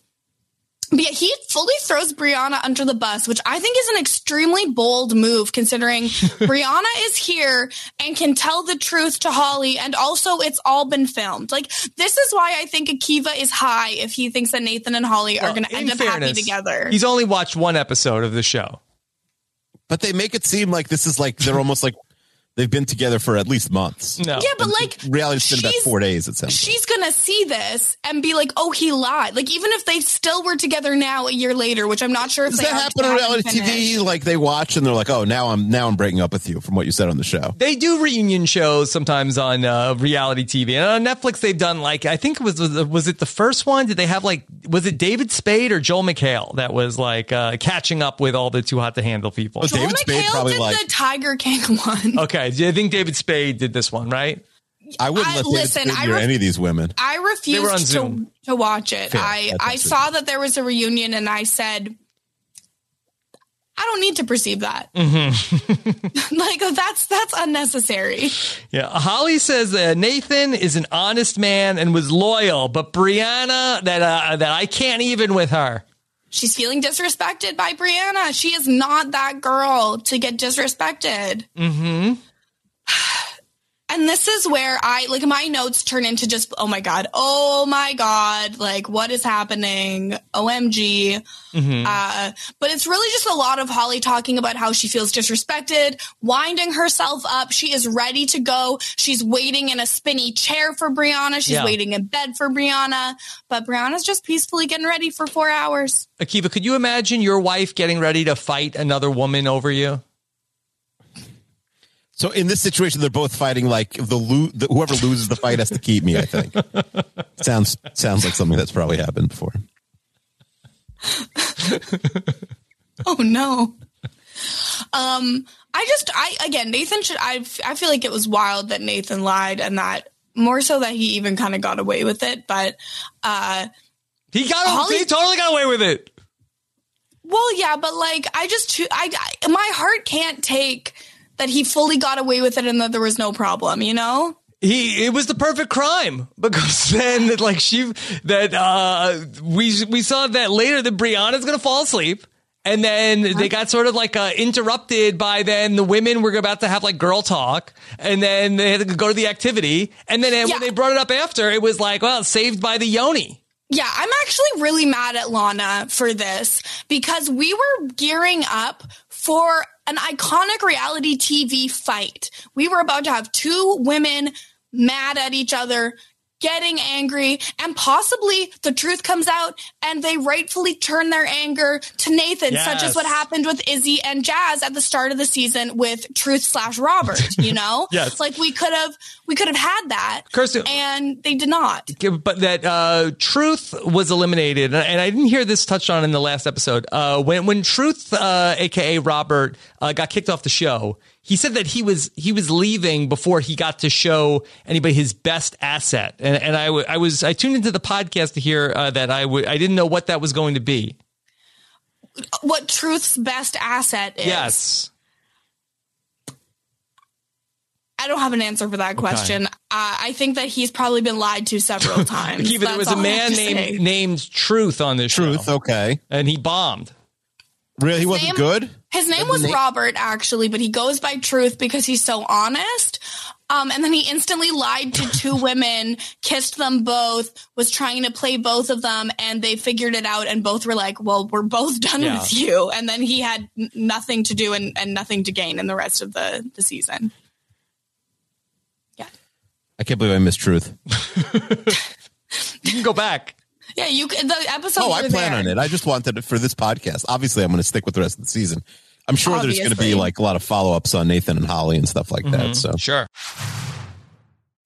but yeah, he fully throws Brianna under the bus, which I think is an extremely bold move considering Brianna is here and can tell the truth to Holly. And also it's all been filmed. Like this is why I think Akiva is high if he thinks that Nathan and Holly are going to in end up happy together. He's only watched one episode of the show. But they make it seem like this is like they're almost like they've been together for at least months. No. Yeah, but like Reality's been about four days. It sounds. She's gonna see this and be like, "Oh, he lied." Like, even if they still were together now, a year later, which I'm not sure if Does they that happen on reality. TV? Like they watch and they're like, "Oh, now I'm now I'm breaking up with you." From what you said on the show. They do reunion shows sometimes on uh, reality TV, and on Netflix they've done like I think it was was, was it the first one? Did they have like was it David Spade or Joel McHale that was like uh, catching up with all the too hot to handle people? Joel McHale did the Tiger King one. okay, I think David Spade did this one, right? I wouldn't I- let David listen, Spade I near ref- any of these women. I They were on refused to, to watch it. Fair. I, I saw that there was a reunion and I said, I don't need to perceive that. Mm-hmm. like that's that's unnecessary. Yeah, Holly says that Nathan is an honest man and was loyal, but Brianna that uh, that I can't even with her. She's feeling disrespected by Brianna. She is not that girl to get disrespected. Mm-hmm. And this is where I like my notes turn into just oh my god, oh my god, like what is happening? OMG. Mhm. Uh, but it's really just a lot of Holly talking about how she feels disrespected, winding herself up. She is ready to go. She's waiting in a spinny chair for Brianna. She's Yeah. waiting in bed for Brianna. But Brianna's just peacefully getting ready for four hours. Akiva, could you imagine your wife getting ready to fight another woman over you? So in this situation, they're both fighting like the, lo- the whoever loses the fight has to keep me. I think sounds sounds like something that's probably happened before. Oh no. Um, I just, I again, Nathan should. I, I feel like it was wild that Nathan lied, and that more so that he even kind of got away with it. But uh, he got, he totally got away with it. Well, yeah, but like, I just, I, I, my heart can't take that he fully got away with it and that there was no problem. You know. He it was the perfect crime because then like she that uh we we saw that later that Brianna's gonna fall asleep. And then they got sort of like uh, interrupted by then the women were about to have like girl talk, and then they had to go to the activity. And then uh, when they brought it up after, it was like, well, saved by the yoni. Yeah, I'm actually really mad at Lana for this because we were gearing up for an iconic reality TV fight. We were about to have two women mad at each other, getting angry, and possibly the truth comes out and they rightfully turn their anger to Nathan, such as what happened with Izzy and Jazz at the start of the season with Truth slash Robert, you know? Yes. Like we could have we could have had that. Kirsten- and they did not. but that uh, truth was eliminated, and I didn't hear this touched on in the last episode. Uh, when when Truth, uh, aka Robert, uh, got kicked off the show, he said that he was he was leaving before he got to show anybody his best asset, and and I, w- I was I tuned into the podcast to hear uh, that I would I didn't know what that was going to be. What Truth's best asset is. Yes. I don't have an answer for that question. Uh, I think that he's probably been lied to several times. Akiva, there was a all I have man to say. named named Truth on this show. Truth, show. okay, and he bombed. Really, he wasn't wasn't name- good. His name Wasn't name- Robert, actually, but he goes by Truth because he's so honest. Um, and then he instantly lied to two women, kissed them both, was trying to play both of them, and they figured it out. And both were like, "Well, we're both done Yeah. with you." And then he had n- nothing to do and, and nothing to gain in the rest of the the season. Yeah, I can't believe I missed truth. You can go back. Yeah, you. c- The episode. Oh, I plan on it. I just wanted it for this podcast. Obviously, I'm going to stick with the rest of the season. I'm sure there's going to be like a lot of follow ups on Nathan and Holly and stuff like that. Mm-hmm. So Sure.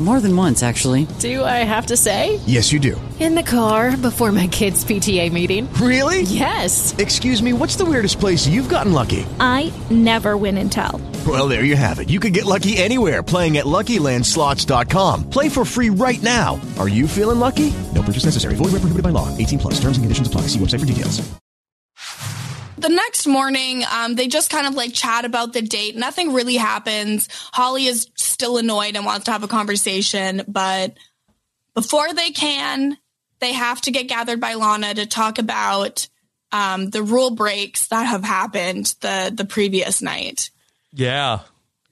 More than once, actually. Do I have to say? Yes, you do. In the car before my kids' PTA meeting. Really? Yes. Excuse me, what's the weirdest place you've gotten lucky? I never win and tell. Well, there you have it. You can get lucky anywhere playing at LuckyLandSlots.com. Play for free right now. Are you feeling lucky? No purchase necessary. Void where prohibited by law. 18 plus. Terms and conditions apply. See website for details. The next morning, um, they just kind of like chat about the date. Nothing really happens. Holly is still annoyed and wants to have a conversation, but before they can, they have to get gathered by Lana to talk about um, the rule breaks that have happened the the previous night. Yeah.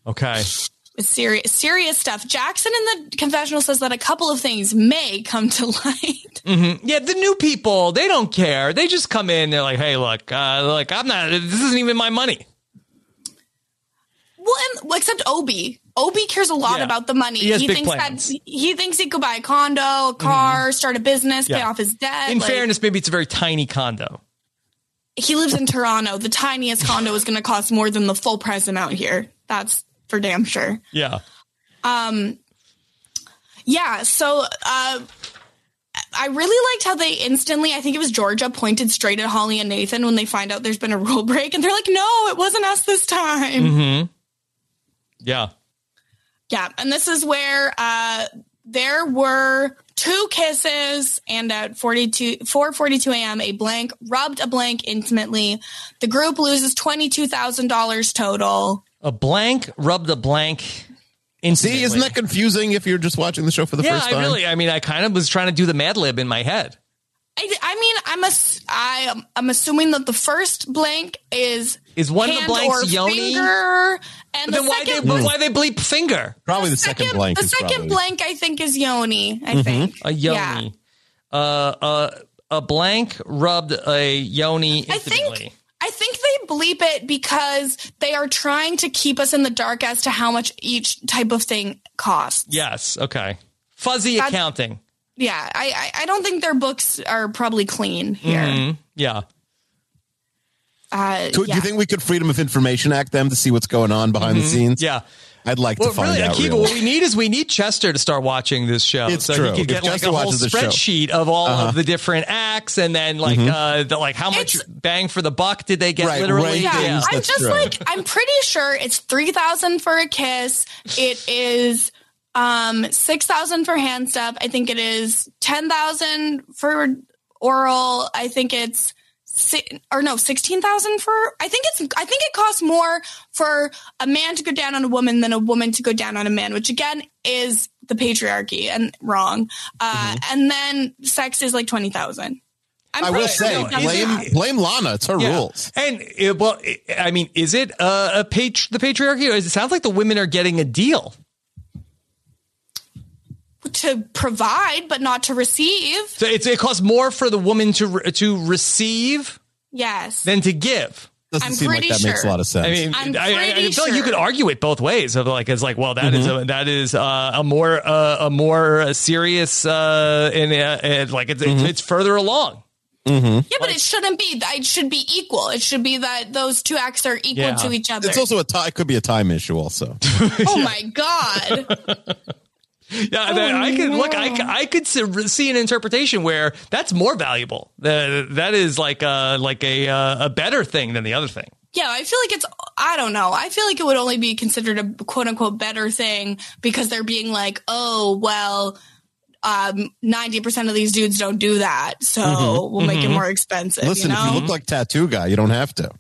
Okay. It's serious serious stuff. Jackson in the confessional says that a couple of things may come to light. hmm Yeah, the new people, they don't care. They just come in. They're like, "Hey, look, uh, look, I'm not. This isn't even my money." Well, and, well, except Obi. Obi cares a lot Yeah. about the money. He has big thinks plans. that he thinks he could buy a condo, a car, start a business, pay off his debt. In like- fairness, maybe it's a very tiny condo. he lives in Toronto. The tiniest condo is going to cost more than the full price amount here. That's for damn sure. Yeah. Um, yeah. So, uh, I really liked how they instantly, I think it was Georgia, pointed straight at Holly and Nathan when they find out there's been a rule break, and they're like, "No, it wasn't us this time." hmm Yeah. Yeah, and this is where uh, there were two kisses, and at 42, 4.42 a.m., a blank rubbed a blank intimately. The group loses $22,000 total. A blank rubbed a blank. See, isn't that confusing if you're just watching the show for the yeah, first time? I really. I mean, I kind of was trying to do the Mad Lib in my head. I, I mean, I'm, ass- I, I'm assuming that the first blank is Is one of the blanks yoni? finger, and But the then why they why they bleep finger? Probably the, second, blank the is second probably- blank I think is yoni. I Mhm. think a yoni. Uh, uh, a blank rubbed a yoni I think I think they bleep it because they are trying to keep us in the dark as to how much each type of thing costs. Yes. Okay. Fuzzy That's- accounting. Yeah, I I, I don't think their books are probably clean here. Mhm. Yeah. Uh, Could, Do you think we could Freedom of Information Act them to see what's going on behind the Mhm. scenes? Yeah. I'd like Well, to find really, out. Akiva, really. what we need is we need Chester to start watching this show. It's so true. he could If get like Chester a whole watches the show. spreadsheet of all Uh-huh. of the different acts, and then like Mhm. uh, the, like how much bang for the buck did they get? Right, literally, Yeah, I'm that's just true. like I'm pretty sure it's three thousand for a kiss. It is um six thousand for hand stuff. I think it is ten thousand for oral. I think it's si- or no sixteen thousand for. I think it's. I think it costs more for a man to go down on a woman than a woman to go down on a man, which again is the patriarchy and wrong. Uh, And then sex is like twenty thousand. I'm I will say, it blame blame Lana. It's her Yeah. rules. And it, well, it, I mean, is it uh, a page the patriarchy? Or it sounds like the women are getting a deal? To provide but not to receive. So it's, it costs more for the woman to re- to receive Yes. than to give. Doesn't I'm seem like pretty that makes a lot of sense. I mean, I'm I, I, I pretty feel like you could argue it both ways. Of like, it's like, well, that is Mm-hmm. a that is uh, a more uh, a more uh, serious uh, and, uh, and like it's, Mm-hmm. it's it's further along. Yeah, but it shouldn't be. It should be equal. It should be that those two acts are equal Yeah. to each other. it's also a tie. It could be a time issue. Also, oh my god! Yeah, that- I could look. I, could- I could see see an interpretation where that's more valuable. Uh, that is like a like a uh, a better thing than the other thing. Yeah, I feel like it's. I don't know. I feel like it would only be considered a quote unquote better thing because they're being like, oh well, um, ninety percent of these dudes don't do that, so Mhm. we'll make it Mm-hmm. Mhm. more expensive. listen, you know? if you look like tattoo guy, you don't have to.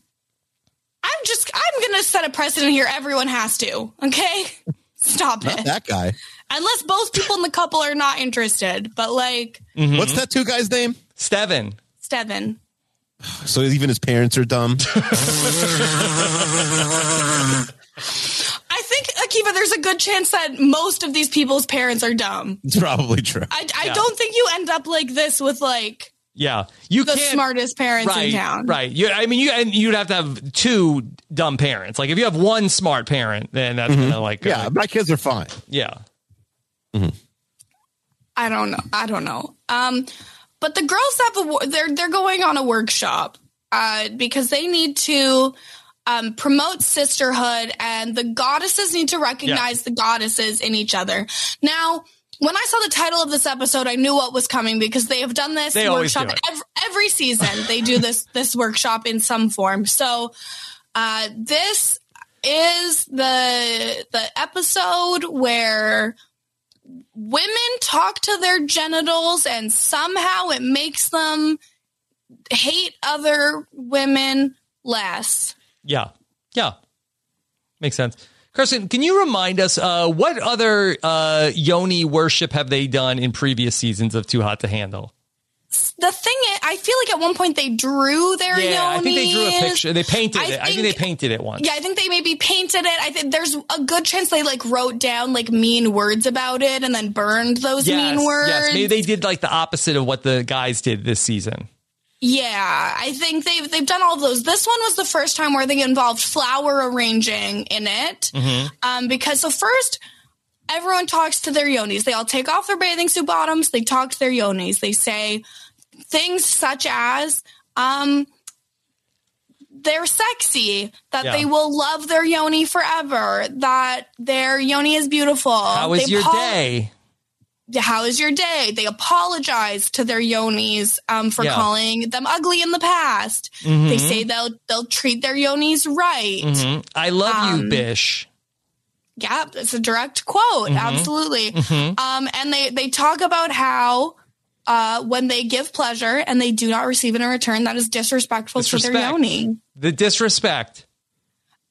I'm just. I'm gonna set a precedent here. Everyone has to. Okay, stop Not it. that guy. Unless both people in the couple are not interested, but like Mm-hmm. What's tattoo guy's name? Steven. Steven. So even his parents are dumb. I think Akiva, there's a good chance that most of these people's parents are dumb. It's probably true. I, I Yeah. don't think you end up like this with like Yeah, you the smartest parents right, in town. Right. You, I mean, you and you'd have to have two dumb parents. Like if you have one smart parent, then that's gonna like Mm-hmm. yeah, my kids are fine. yeah. I don't know. I don't know. Um, but the girls have a they're they're going on a workshop uh, because they need to um, promote sisterhood and the goddesses need to recognize the goddesses in each other. Now, when I saw the title of this episode, I knew what was coming because they have done this They workshop do every, every season. They do this this workshop in some form. So uh, this is the the episode where women talk to their genitals and somehow it makes them hate other women less. Yeah. Yeah. Makes sense. Kirsten, can you remind us uh, what other uh, yoni worship have they done in previous seasons of Too Hot to Handle? The thing is, I feel like at one point they drew their Yeah, I think they drew a picture. They painted I it. I think they painted it once. Yeah, I think they maybe painted it. I think there's a good chance they like wrote down like mean words about it and then burned those yes, mean words. yes. Maybe they did like the opposite of what the guys did this season. Yeah, I think they've they've done all of those. This one was the first time where they involved flower arranging in it. Mm-hmm. Um, because so first, everyone talks to their yonis. They all take off their bathing suit bottoms. They talk to their yonis. They say things such as, um, they're sexy, that Yeah. they will love their yoni forever, that their yoni is beautiful. How was They your apo- day? how is your day? They apologize to their yonis um, for Yeah. calling them ugly in the past. Mhm. They say they'll they'll treat their yonis right. Mhm. I love you, Um, Bish. Yeah, it's a direct quote. Mhm. Absolutely. Mhm. Um, and they they talk about how uh, when they give pleasure and they do not receive it in return, that is disrespectful to their yoni. The disrespect.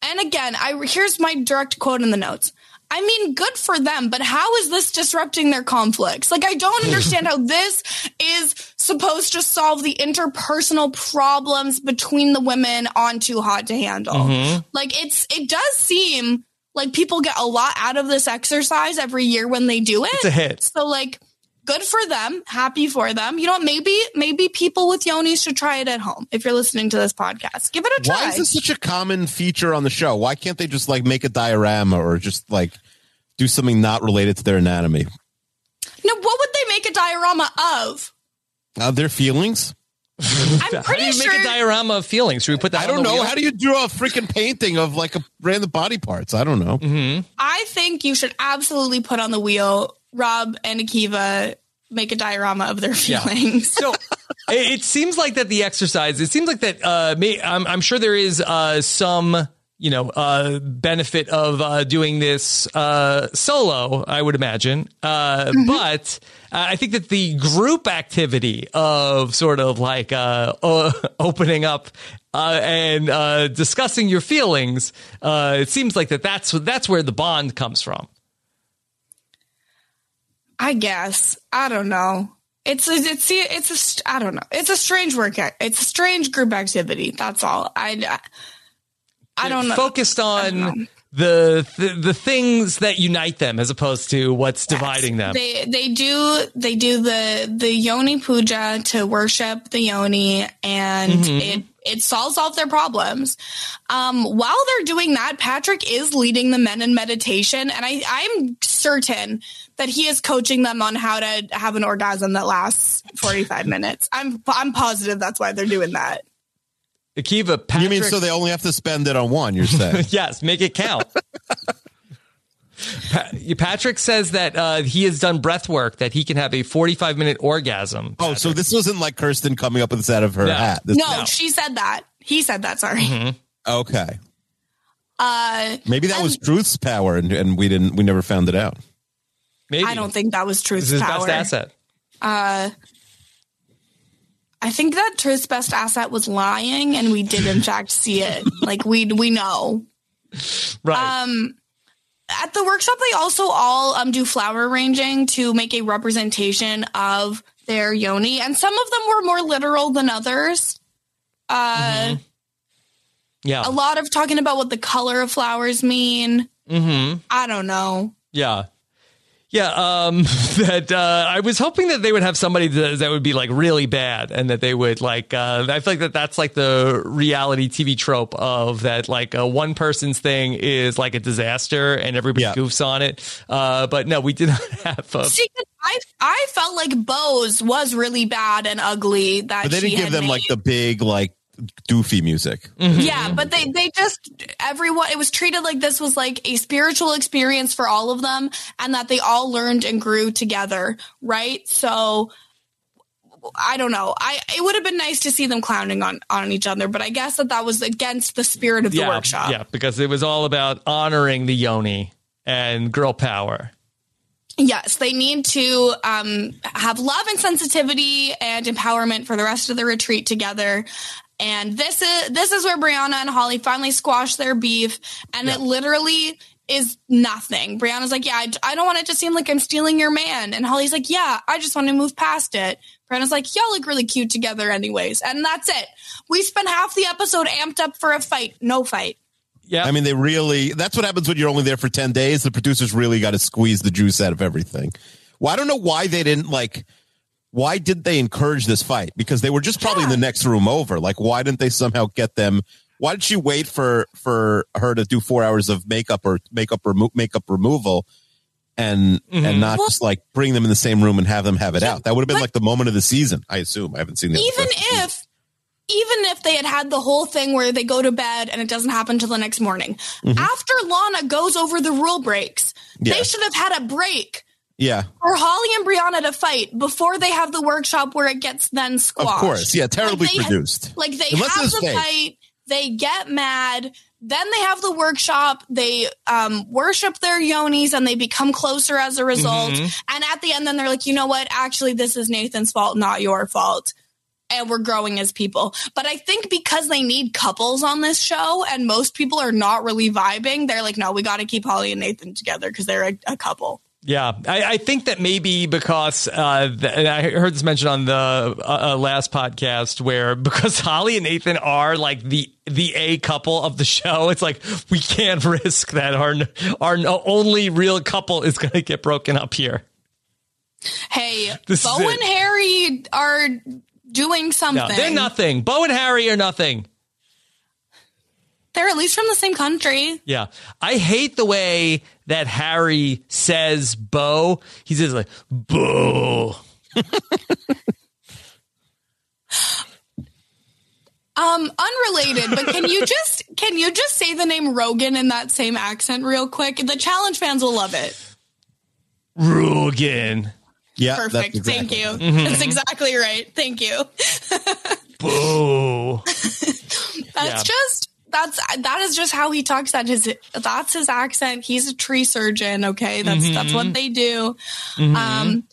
And again, I here's my direct quote in the notes. I mean, good for them, but how is this disrupting their conflicts? Like, I don't understand how this is supposed to solve the interpersonal problems between the women on Too Hot to Handle. Mhm. Like, it's it does seem like people get a lot out of this exercise every year when they do it. It's a hit. So, like, good for them. Happy for them. You know, maybe maybe people with yonis should try it at home. If you're listening to this podcast, give it a try. Why is this such a common feature on the show? Why can't they just like make a diorama or just like do something not related to their anatomy? No, what would they make a diorama of? Uh, their feelings? I'm How do pretty you sure. make a diorama of feelings? Should we put that? I don't the know. wheel? How do you draw a freaking painting of like a random body parts? I don't know. Mm-hmm. I think you should absolutely put on the wheel. Rob and Akiva make a diorama of their Yeah. feelings. So it, it seems like that the exercise. It seems like that. Uh, may, I'm, I'm sure there is uh, some you know uh, benefit of uh, doing this uh, solo. I would imagine, uh, but. Uh, I think that the group activity of sort of like uh, uh, opening up uh, and uh, discussing your feelings, uh, it seems like that that's that's where the bond comes from. I guess I don't know. It's a, it's a, it's a I don't know. It's a strange workout. It's a strange group activity. That's all. I I don't know. Focused on the, the the things that unite them as opposed to what's dividing them. They they do they do the the yoni puja to worship the yoni, and Mhm. it it solves all of their problems. Um, while they're doing that, Patrick is leading the men in meditation, and I I'm certain that he is coaching them on how to have an orgasm that lasts 45 minutes. I'm I'm positive that's why they're doing that. Akiva, Patrick, You mean so they only have to spend it on one? You're saying? yes, make it count. Pa- Patrick says that uh, he has done breath work that he can have a 45 minute orgasm. oh, so this wasn't like Kirsten coming up with this out of her No. hat. This- No, she said that. He said that. Sorry. Mm-hmm. Okay. Uh, Maybe that was Truth's power, and, and we didn't. We never found it out. Maybe I don't think that was this truth's is his power. best asset. Uh, I think that Truth's best asset was lying, and we did in fact see it. Like we we know. Right. Um, at the workshop, they also all um do flower arranging to make a representation of their yoni, and some of them were more literal than others. Uh, Yeah. A lot of talking about what the color of flowers mean. Mm-hmm. I don't know. Yeah. Yeah, um, that uh, I was hoping that they would have somebody that, that would be like really bad, and that they would like. Uh, I feel like that that's like the reality TV trope of that like uh, one person's thing is like a disaster, and everybody goofs on it. Uh, but no, we did not have. A, See, 'cause I I felt like Bo's was really bad and ugly. That But they didn't give them made. like the big like doofy music. Yeah, but they they just everyone it was treated like this was like a spiritual experience for all of them and that they all learned and grew together, right? So I don't know. I it would have been nice to see them clowning on on each other, but I guess that that was against the spirit of the yeah, workshop. yeah, because it was all about honoring the yoni and girl power. Yes, they need to um, have love and sensitivity and empowerment for the rest of the retreat together. And this is this is where Brianna and Holly finally squash their beef, and it literally is nothing. Brianna's like, "Yeah, I, I don't want it to seem like I'm stealing your man," and Holly's like, "Yeah, I just want to move past it." Brianna's like, "Y'all look really cute together, anyways," and that's it. We spent half the episode amped up for a fight, no fight. Yeah. I mean, they really, that's what happens when you're only there for 10 days. The producers really got to squeeze the juice out of everything. Well, I don't know why they didn't like, why did they encourage this fight? Because they were just probably in the next room over. Like, why didn't they somehow get them? Why did she wait for, for her to do four hours of makeup or makeup remo- makeup removal and, and not just like bring them in the same room and have them have it out? That would have been like the moment of the season, I assume. I haven't seen the even if even if they had had the whole thing where they go to bed and it doesn't happen until the next morning Mhm. after lana goes over the rule breaks Yeah. they should have had a break Yeah. for holly and brianna to fight before they have the workshop where it gets then squashed Of course. Yeah. Terribly Like, they- produced. like they Unless have the fake. fight they get mad then they have the workshop they um, worship their yonis and they become closer as a result Mm-hmm. Mhm. and at the end then they're like you know what actually this is nathan's fault not your fault and we're growing as people but i think because they need couples on this show and most people are not really vibing they're like no we got to keep holly and nathan together because they're a, a couple Yeah, I, I think that maybe because uh, th- I heard this mentioned on the uh, uh, last podcast, where because Holly and Nathan are like the the a couple of the show, it's like we can't risk that our our only real couple is going to get broken up here. hey This bo and harry are doing something No, they're nothing. Bo and Harry are nothing. They're at least from the same country Yeah, I hate the way that Harry says Bo. He says like Bo. Um, unrelated, but can you just can you just say the name Rogan in that same accent real quick? The challenge fans will love it. Rogan. Yeah, Perfect. Thank you. Mhm. That's exactly right. Thank you. Boo. That's Yeah. just that's that is just how he talks. That his that's his accent. He's a tree surgeon. Okay, that's that's Mhm. what they do. Mhm. Um,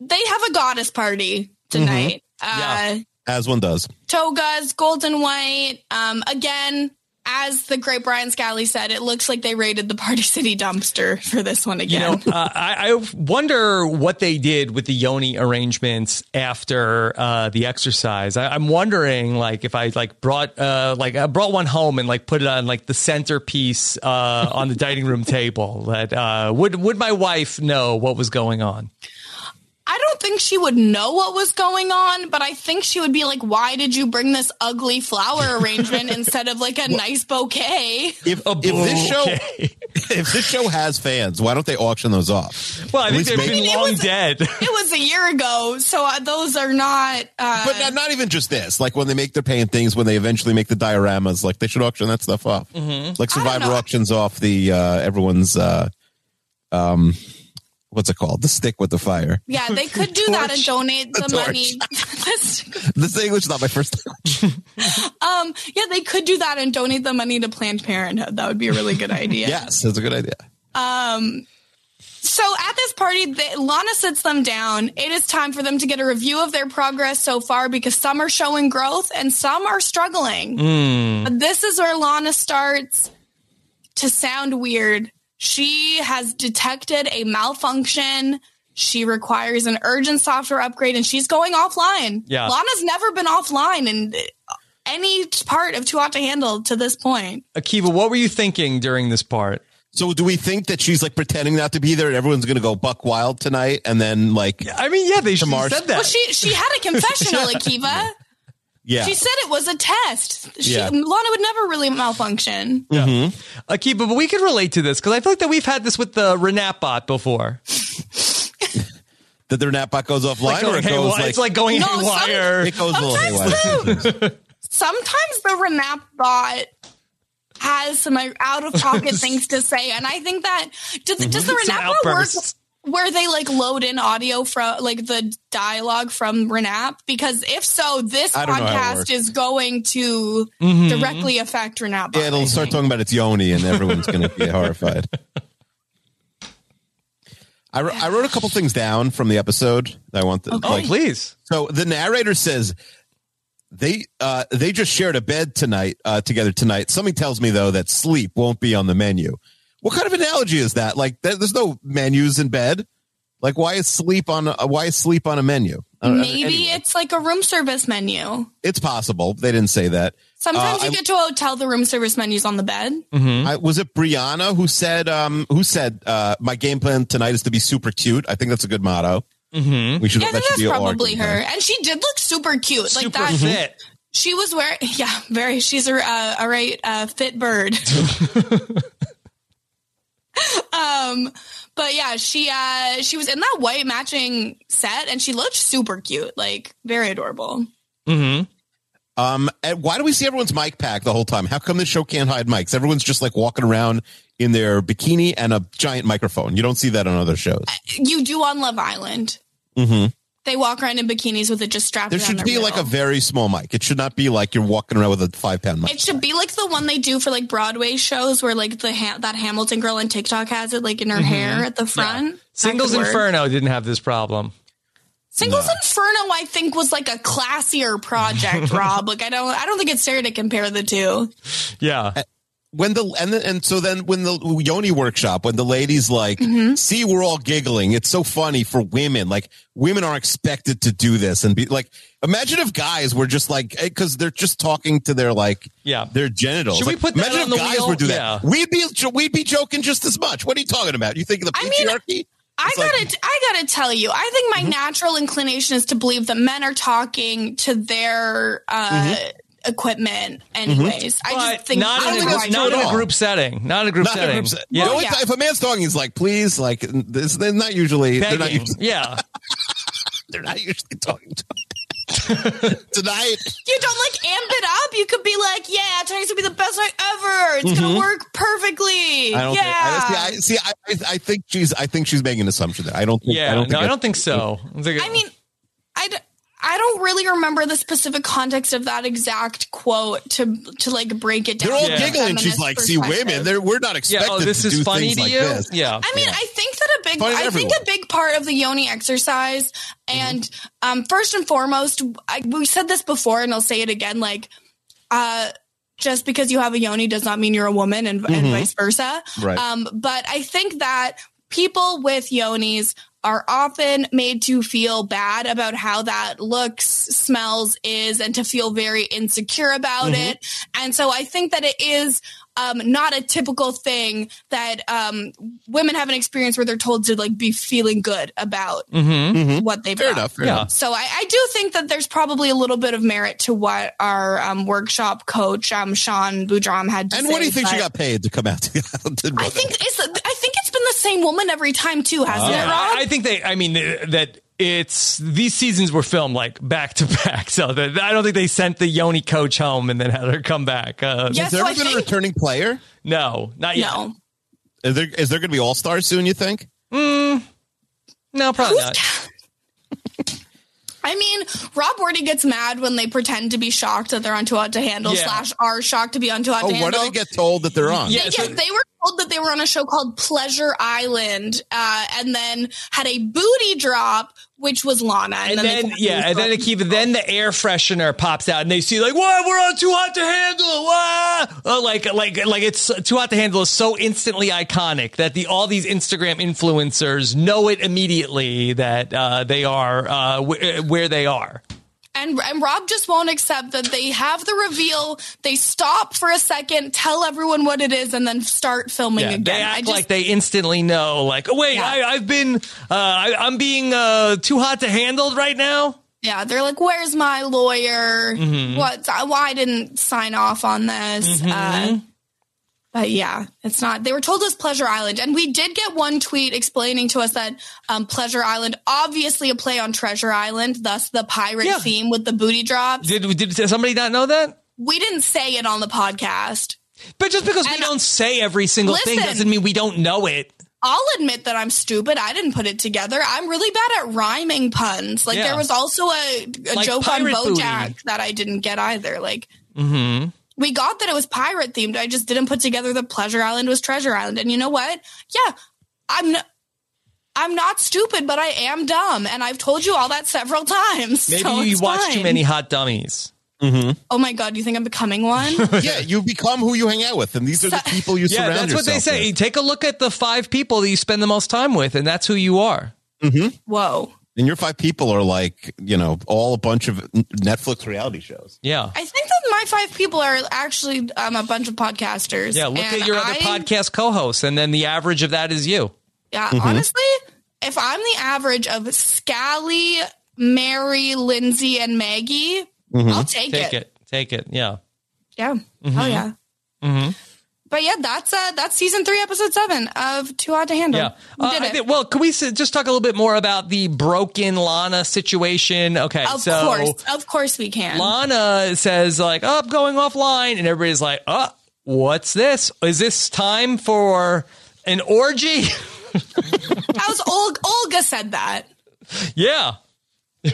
they have a goddess party tonight. Uh, As one does. togas, golden white. Um, again, as the great Brian Scally said, it looks like they raided the Party City dumpster for this one You again. know, uh, I, I wonder what they did with the yoni arrangements after uh, the exercise. I, I'm wondering, like, if I like brought uh, like I brought one home and like put it on like the centerpiece uh, on the dining room table. That uh, would would my wife know what was going on? I don't think she would know what was going on, but I think she would be like, "Why did you bring this ugly flower arrangement instead of like a nice bouquet?" If, if this show if this show has fans, why don't they auction those off? Well, I At think they've make- been long dead. It was a year ago, so uh, those are not. Uh, But not, not even just this. Like when they make their paintings, when they eventually make the dioramas, like they should auction that stuff off. Mhm. Like Survivor auctions off the uh everyone's uh um what's it called? The stick with the fire. yeah, they could do that and donate the, The torch. money. This English is not my first language. um, yeah, they could do that and donate the money to Planned Parenthood. That would be a really good idea. yes, that's a good idea. Um, so at this party, Lana sits them down. It is time for them to get a review of their progress so far because some are showing growth and some are struggling. But this is where Lana starts to sound weird. She has detected a malfunction she requires an urgent software upgrade and she's going offline. Yeah. Lana's never been offline in any part of Too Hot to Handle to this point. Akiva, what were you thinking during this part? So do we think that she's like pretending not to be there and everyone's going to go buck wild tonight and then like I mean, yeah, they Tamar- said that. Well, she she had a confessional, Akiva. Yeah. She said it was a test. She, Yeah. Lana would never really malfunction. Yeah. Akiva, but we could relate to this because I feel like that we've had this with the Renap bot before. that their NapBot goes offline Like or it goes like It's like going No, some- haywire. it goes a little Sometimes haywire. Sometimes the Renap bot has some out of pocket things to say, and I think that does, does the Mm-hmm. Some Renap bot work outbursts. Where they like load in audio from like the dialogue from Renap? Because if so, this I don't know how it podcast is going to Mm-hmm. directly affect Renap. Yeah, it'll I start think. talking about its yoni and everyone's going to be horrified. I, wrote- I wrote a couple things down from the episode that I want to Oh, please. So the narrator says they uh, they just shared a bed tonight uh, together tonight. Something tells me though that sleep won't be on the menu. What kind of analogy is that? Like there's no menus in bed. Like why is sleep on a, why is sleep on a menu? Uh, Maybe anyway, it's like a room service menu. it's possible. They didn't say that. Sometimes Uh, you I- get to a hotel, the room service menus on the bed. I, was it Brianna who said um who said uh my game plan tonight is to be super cute? I think that's a good motto. Mm-hmm. We should Yeah, I that think should that's be probably her. plan. And she did look super cute. like Super that. fit. She was wearing, yeah, very. She's a, uh, a right uh, fit bird. um, but yeah, she uh, she was in that white matching set, and she looked super cute, like very adorable. Mm-hmm. Um, and why do we see everyone's mic pack the whole time? How come this show can't hide mics? Everyone's just like walking around in their bikini and a giant microphone. You don't see that on other shows. You do on Love Island. Mm-hmm. They walk around in bikinis with it just strapped. There around should their be like a very small mic. It should not be like you're walking around with a five pound mic. It should be like the one they do for like Broadway shows, where like the ha- that Hamilton girl on TikTok has it like in her mm-hmm. hair at the front. That Singles could work. Inferno didn't have this problem. Single's Inferno, I think, was like a classier project, Rob. Like I don't, I don't think it's fair to compare the two. Yeah. When the and the, and so then when the yoni workshop when the ladies like Mm-hmm. see we're all giggling it's so funny for women like women are expected to do this and be like imagine if guys were just like because they're just talking to their like Yeah. their genitals Should we Like, put that imagine on if the guys wheel? would do that Yeah. we'd be we'd be joking just as much what are you talking about you think of the I mean, patriarchy I It's like- gotta, I gotta tell you, I think my natural inclination is to believe that men are talking to their uh, equipment, anyways. I just think not I don't in, think a, that's not true in a group setting. Not in a group not in a setting. group set. Yeah. The only yeah. time- if a man's talking he's like please like this they're not usually they're not usually, Yeah. they're not usually talking to tonight you don't like amp it up. You could be like, "Yeah, tonight's gonna be the best night ever. It's Mm-hmm. gonna work perfectly." I don't yeah. think. I, see, I, see, I, I think she's. I think she's making an assumption there. I don't think. Yeah. I don't no, I don't think so. I think I mean, I, d- I don't really remember the specific context of that exact quote to to like break it down. They're all from a giggling. She's like, "See, women. They're, we're not yeah. expected Oh, this to is do funny things to like you. this." Yeah. I mean, I think that a big, Funny to I think a big part of the yoni exercise, and um, first and foremost, I, we said this before, and I'll say it again. Like, uh, just because you have a yoni does not mean you're a woman, and, and vice versa. Right. Um, but I think that people with yonis are often made to feel bad about how that looks, smells, is, and to feel very insecure about mm-hmm. it. And so I think that it is um, not a typical thing that um, women have an experience where they're told to like be feeling good about what they've Fair done. enough. Fair Yeah. enough. So I, I do think that there's probably a little bit of merit to what our um, workshop coach, um, Sean Boudram, had to And say. what do you think she got paid to come out? To, to I think it's. I think it's been the same woman every time too, hasn't Yeah, it, Rob? I, I think they. I mean that it's these seasons were filmed like back to back, so that, I don't think they sent the Yoni coach home and then had her come back. Uh, Yeah, Has there so ever I been a returning player? No, not yet. no. Is there is there going to be all stars soon? You think? No, probably not. I mean, Rob Wordy gets mad when they pretend to be shocked that they're on Too Hot to Handle Yeah. slash are shocked to be on Too Hot Oh, to what Handle. do they get told that they're on? Yeah, They, so- they were told that they were on a show called Pleasure Island, uh, and then had a booty drop, which was Lana. And, they then, thought yeah, and then keep then the air freshener pops out, and they see like, "What? We're on Too Hot to Handle!" Wow! Oh, like, like, like it's Too Hot to Handle is so instantly iconic that the all these Instagram influencers know it immediately that uh, they are uh, wh- where they are. And, and Rob just won't accept that they have the reveal. They stop for a second, tell everyone what it is, and then start filming Yeah, again. they I act just, like they instantly know. Like, oh wait, Yeah. I, I've been, uh, I, I'm being uh, too hot to handle right now. yeah, they're like, "Where's my lawyer? Mhm. What? Why I didn't sign off on this?" Mhm. Uh, but yeah, it's not. They were told us Pleasure Island, and we did get one tweet explaining to us that um, Pleasure Island, obviously a play on Treasure Island, thus the pirate Yeah. theme with the booty drops. Did did somebody not know that? We didn't say it on the podcast. But just because we don't say every single thing doesn't mean we don't know it. I'll admit that I'm stupid. I didn't put it together. I'm really bad at rhyming puns. Like Yeah. there was also a, a Like joke on pirate booty. BoJack that I didn't get either. Like Mm-hmm. We got that it was pirate themed. I just didn't put together the Pleasure Island was Treasure Island. And you know what? Yeah, I'm. N- I'm not stupid, but I am dumb, and I've told you all that several times. Maybe so you it's watch too many hot dummies. Mm-hmm. Oh my god, do you think I'm becoming one? yeah, you become who you hang out with, and these are the people you yeah, surround that's what they yourself say. Take a look at the five people that you spend the most time with, and that's who you are. Mm-hmm. Whoa. And your five people are like, you know, all a bunch of Netflix reality shows. Yeah. I think that my five people are actually um, a bunch of podcasters. Yeah, look at your other I- podcast co-hosts, and then the average of that is you. Yeah, Mhm. honestly, if I'm the average of Scally, Mary, Lindsay, and Maggie, I'll take, Take it. it. Take it. Yeah. Yeah. Mhm. Oh yeah. But yeah, that's uh that's season three, episode seven of Too Hot to Handle. Yeah. We Uh, did I it. think- well, can we just talk a little bit more about the broken Lana situation? Okay. of so course, of course we can. Lana says like, "Oh, I'm going offline," and everybody's like, "Oh, what's this? Is this time for an orgy?" That was Olga, Olga said that. yeah.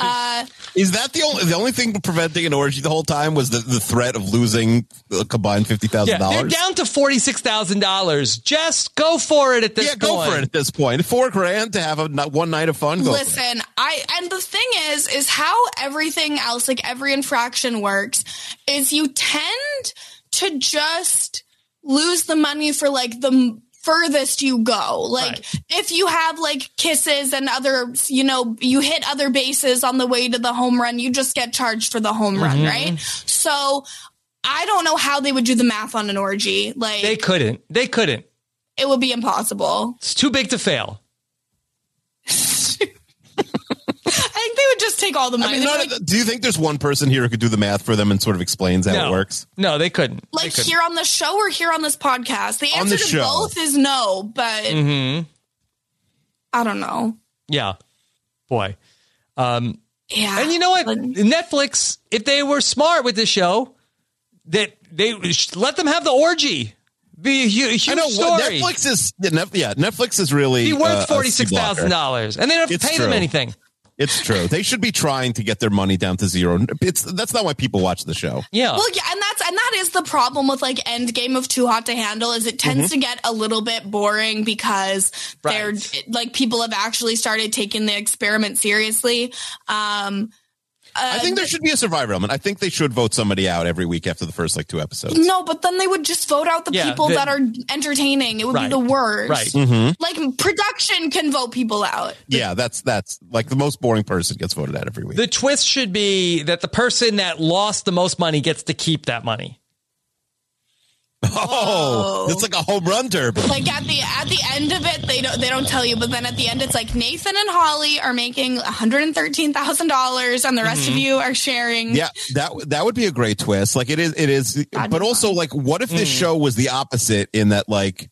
Uh, Is that the only the only thing preventing an orgy the whole time was the, the threat of losing a combined fifty thousand Yeah, they're dollars? down to forty six thousand dollars. Just go for it at this Yeah, go for it at this point. Four grand to have a n- one night of fun. Go. Listen, I and the thing is, is how everything else, like every infraction works, is you tend to just lose the money for like the m- furthest you go. Like if you have like kisses and other, you know, you hit other bases on the way to the home run, you just get charged for the home run, Mhm. right? So I don't know how they would do the math on an orgy. Like They couldn't. They couldn't. it would be impossible. It's too big to fail. I think they would just take all the money. I mean, They'd be not- like, do you think there's one person here who could do the math for them and sort of explains how no. it works? No, they couldn't. like here on the show or here on this podcast? The answer the to show. both is no, but Mm-hmm. I don't know. Yeah. Boy. Um, yeah. And you know what? Netflix, if they were smart with the show, that they sh- let them have the orgy. Be a hu- huge I know what story. Netflix is. Yeah, Netflix is really Be uh, worth a forty six C-blocker. thousand dollars, and they don't have to It's pay them anything. It's true. They should be trying to get their money down to zero. It's that's not why people watch the show. Yeah. Well, yeah, and that's and that is the problem with like end game of Too Hot to Handle is it tends Mhm. to get a little bit boring because they're like people have actually started taking the experiment seriously. Um, I think there should be a survivor element. I think they should vote somebody out every week after the first like two episodes. no, but then they would just vote out the Yeah, people the- that are entertaining. It would Right. be the worst. Right. Mhm. Like production can vote people out. Yeah, that's that's like the most boring person gets voted out every week. The twist should be that the person that lost the most money gets to keep that money. Oh, it's like a home run derby. Like at the at the end of it, they don't they don't tell you, but then at the end, it's like Nathan and Holly are making one hundred and thirteen thousand dollars, and the rest of Mhm. you are sharing. Yeah, that that would be a great twist. Like it is, it is. But also, like, what if this Mm. show was the opposite in that, like,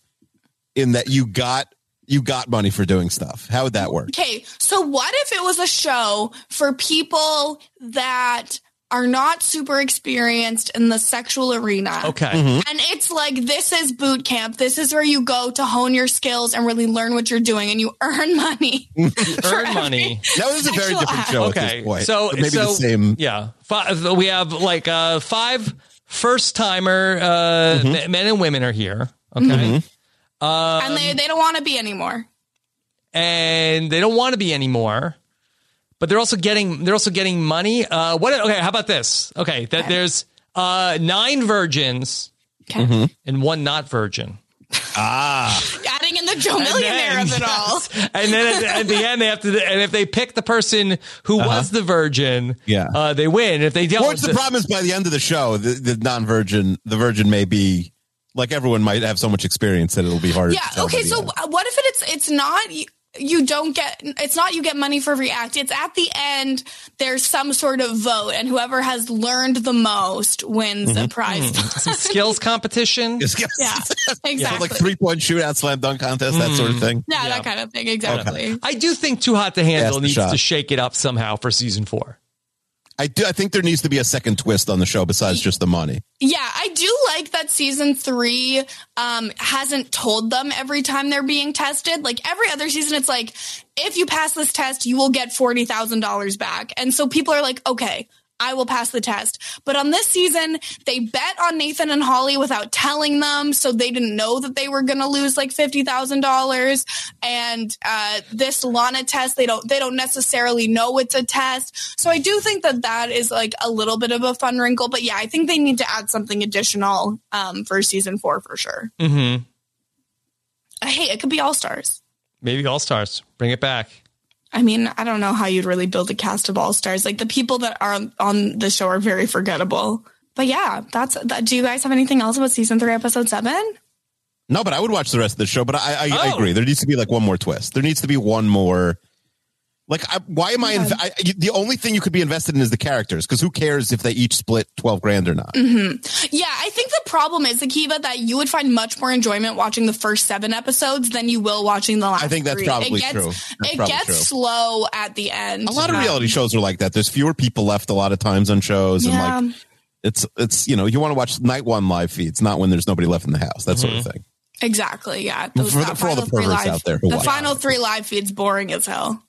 in that you got you got money for doing stuff? How would that work? Okay, so what if it was a show for people that are not super experienced in the sexual arena? Okay. Mm-hmm. And it's like this is boot camp. This is where you go to hone your skills and really learn what you're doing, and you earn money. Earn money. That was a very different show at this point. So Or maybe so, the same. Yeah, five, we have like uh, five first timer uh, Mm-hmm. men and women are here. Okay. Mhm. Um, and they, they don't want to be anymore. and they don't want to be anymore. But they're also getting they're also getting money. Uh, what? Okay, how about this? Okay, that there's uh, nine virgins and one not virgin. Ah, Adding in the Joe Millionaire of it all. and then at, at the end they have to. And if they pick the person who was the virgin, Yeah. uh, they win. If they don't, what's course, the problem is by the end of the show, the, the non-virgin, the virgin may be like everyone might have so much experience that it'll be hard. Yeah. to tell Okay. So end. what if it's it's not you, you don't get it's not you get money for every act. It's at the end there's some sort of vote, and whoever has learned the most wins Mm-hmm. a prize. some skills competition. yeah. Exactly. like three-point shootout, slam dunk contest, that sort of thing. yeah, that kind of thing. Exactly. I do think Too Hot to Handle Pass needs shot. to shake it up somehow for season four. I do. I think there needs to be a second twist on the show besides just the money. Yeah, I do like that season three um, hasn't told them every time they're being tested. Like every other season, it's like, if you pass this test, you will get $40,000 back. And so people are like, okay, I will pass the test. But on this season, they bet on Nathan and Holly without telling them. So they didn't know that they were going to lose like $50,000. And uh, this Lana test, they don't, they don't necessarily know it's a test. So I do think that that is like a little bit of a fun wrinkle. But yeah, I think they need to add something additional um, for season four for sure. Mm-hmm. Hey, it could be All Stars. Maybe All Stars. Bring it back. I mean, I don't know how you'd really build a cast of all stars. Like the people that are on- on the show are very forgettable. But yeah, that's that. Do you guys have anything else about season three, episode seven? No, but I would watch the rest of the show. But I, I, I Oh. agree. There needs to be like one more twist. There needs to be one more. Like, I, why am I, inv- I? The only thing you could be invested in is the characters, because who cares if they each split twelve grand or not? hmm Yeah, I think the problem is, Akiva, that you would find much more enjoyment watching the first seven episodes than you will watching the last. I think that's three. probably it gets, true. That's it probably gets true. slow at the end. A lot of Um, reality shows are like that. There's fewer people left a lot of times on shows, Yeah. and like it's it's you know you want to watch night one live feeds, not when there's nobody left in the house. That sort of thing. Exactly. Yeah. For the- that for all the final three perverts live- out there who the watch. final three live feeds boring as hell.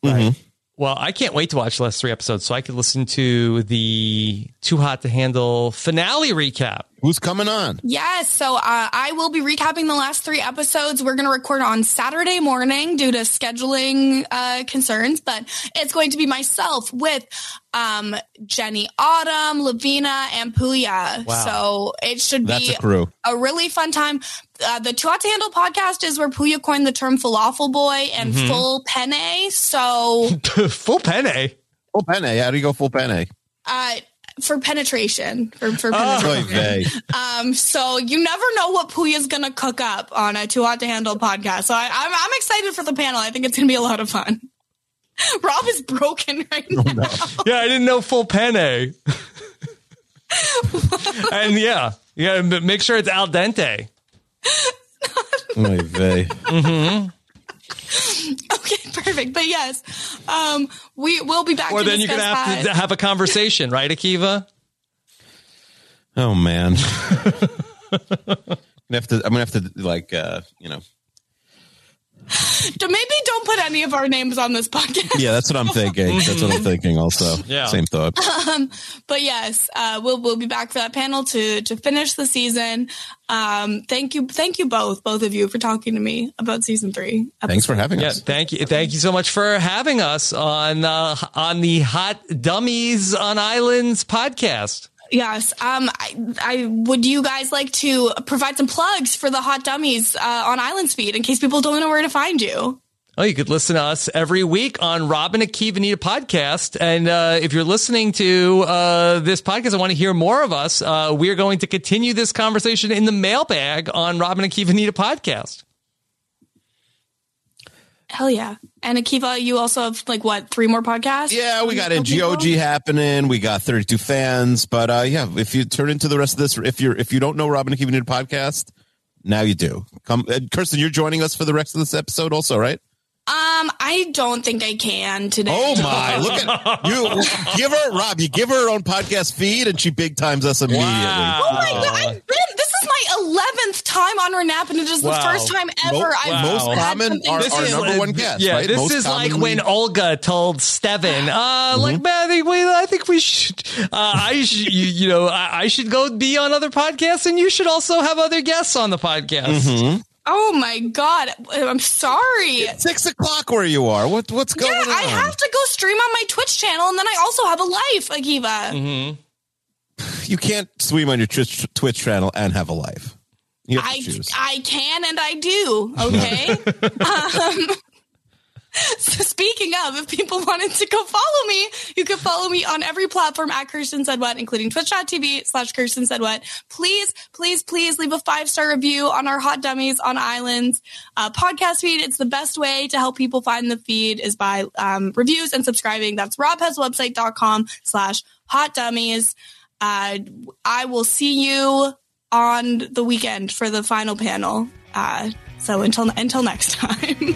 Well, I can't wait to watch the last three episodes so I could listen to the Too Hot to Handle finale recap. Who's coming on? Yes, so uh, I will be recapping the last three episodes. We're going to record on Saturday morning due to scheduling uh, concerns, but it's going to be myself with um, Jenny Autumn, Lavina, and Puya. Wow. So it should That's be a crew. a really fun time. Uh, the Too Hot to Handle podcast is where Puya coined the term falafel boy and Mhm. full penne. So full penne. Full penne. How do you go full penne? uh, for penetration, for, for Oh, penetration. vey. Um, so you never know what Puya's gonna cook up on a Too Hot to Handle podcast. So I, I'm I'm excited for the panel. I think it's gonna be a lot of fun. Rob is broken right Oh, now. Yeah, I didn't know full penne. and yeah, yeah, gotta make sure it's al dente. Oy vey. Mm-hmm. Okay, perfect. But yes, um, we will be back. Or to then you're gonna have that. to have a conversation, right, Akiva? Oh man. I'm gonna have to. I'm gonna have to like uh, you know. So maybe don't put any of our names on this podcast. Yeah, that's what I'm thinking. That's what I'm thinking. Also, Yeah. same thought. Um, but yes, uh, we'll we'll be back for that panel to to finish the season. Um, thank you, thank you both, both of you, for talking to me about season three. Thanks for having Yeah, us. thank you, thank you so much for having us on uh, on the Hot Dummies on Islands podcast. Yes. Um, I, I would you guys like to provide some plugs for the hot dummies uh, on Islands feed in case people don't know where to find you. Oh, you could listen to us every week on Robin Akiva Anita podcast. And uh, if you're listening to uh, this podcast and want to hear more of us, uh, we're going to continue this conversation in the mailbag on Robin Akiva Anita podcast. Hell yeah! And Akiva, you also have like what three more podcasts? Yeah, we got NGOG happening. We got 32 fans. But uh, yeah, if you turn into the rest of this, if you're if you don't know Robin Keeping It podcast, now you do. Come, uh, Kirsten, you're joining us for the rest of this episode, also, right? Um, I don't think I can today. Oh my! Look at you. Give her Rob. You give her her own podcast feed, and she big times us immediately. Oh my god! I've this is my eleventh time on Renap, and it is the first time ever Mo- I've most had common something are- to are do. number one guest, Yeah, right? this Most is like when Olga told Steven, uh, like, man, I think we, I think we should, uh, I should, you, you know, I, I should go be on other podcasts, and you should also have other guests on the podcast. Mm-hmm. Oh my god! I'm sorry. It's six o'clock where you are. What what's going yeah, on? I have to go stream on my Twitch channel, and then I also have a life, Akiva. Mm-hmm. You can't stream on your Twitch, Twitch channel and have a life. Have I. I can and I do. Okay. um, so speaking of, if people wanted to go follow me, you can follow me on every platform at Kirsten Said What, including twitch.tv slash Kirsten Said What. Please, please, please leave a five star review on our Hot Dummies on Islands uh, podcast feed. It's the best way to help people find the feed is by um, reviews and subscribing. That's robhaswebsite.com slash hot dummies. Uh, I will see you on the weekend for the final panel. Uh, so until until next time.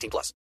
plus.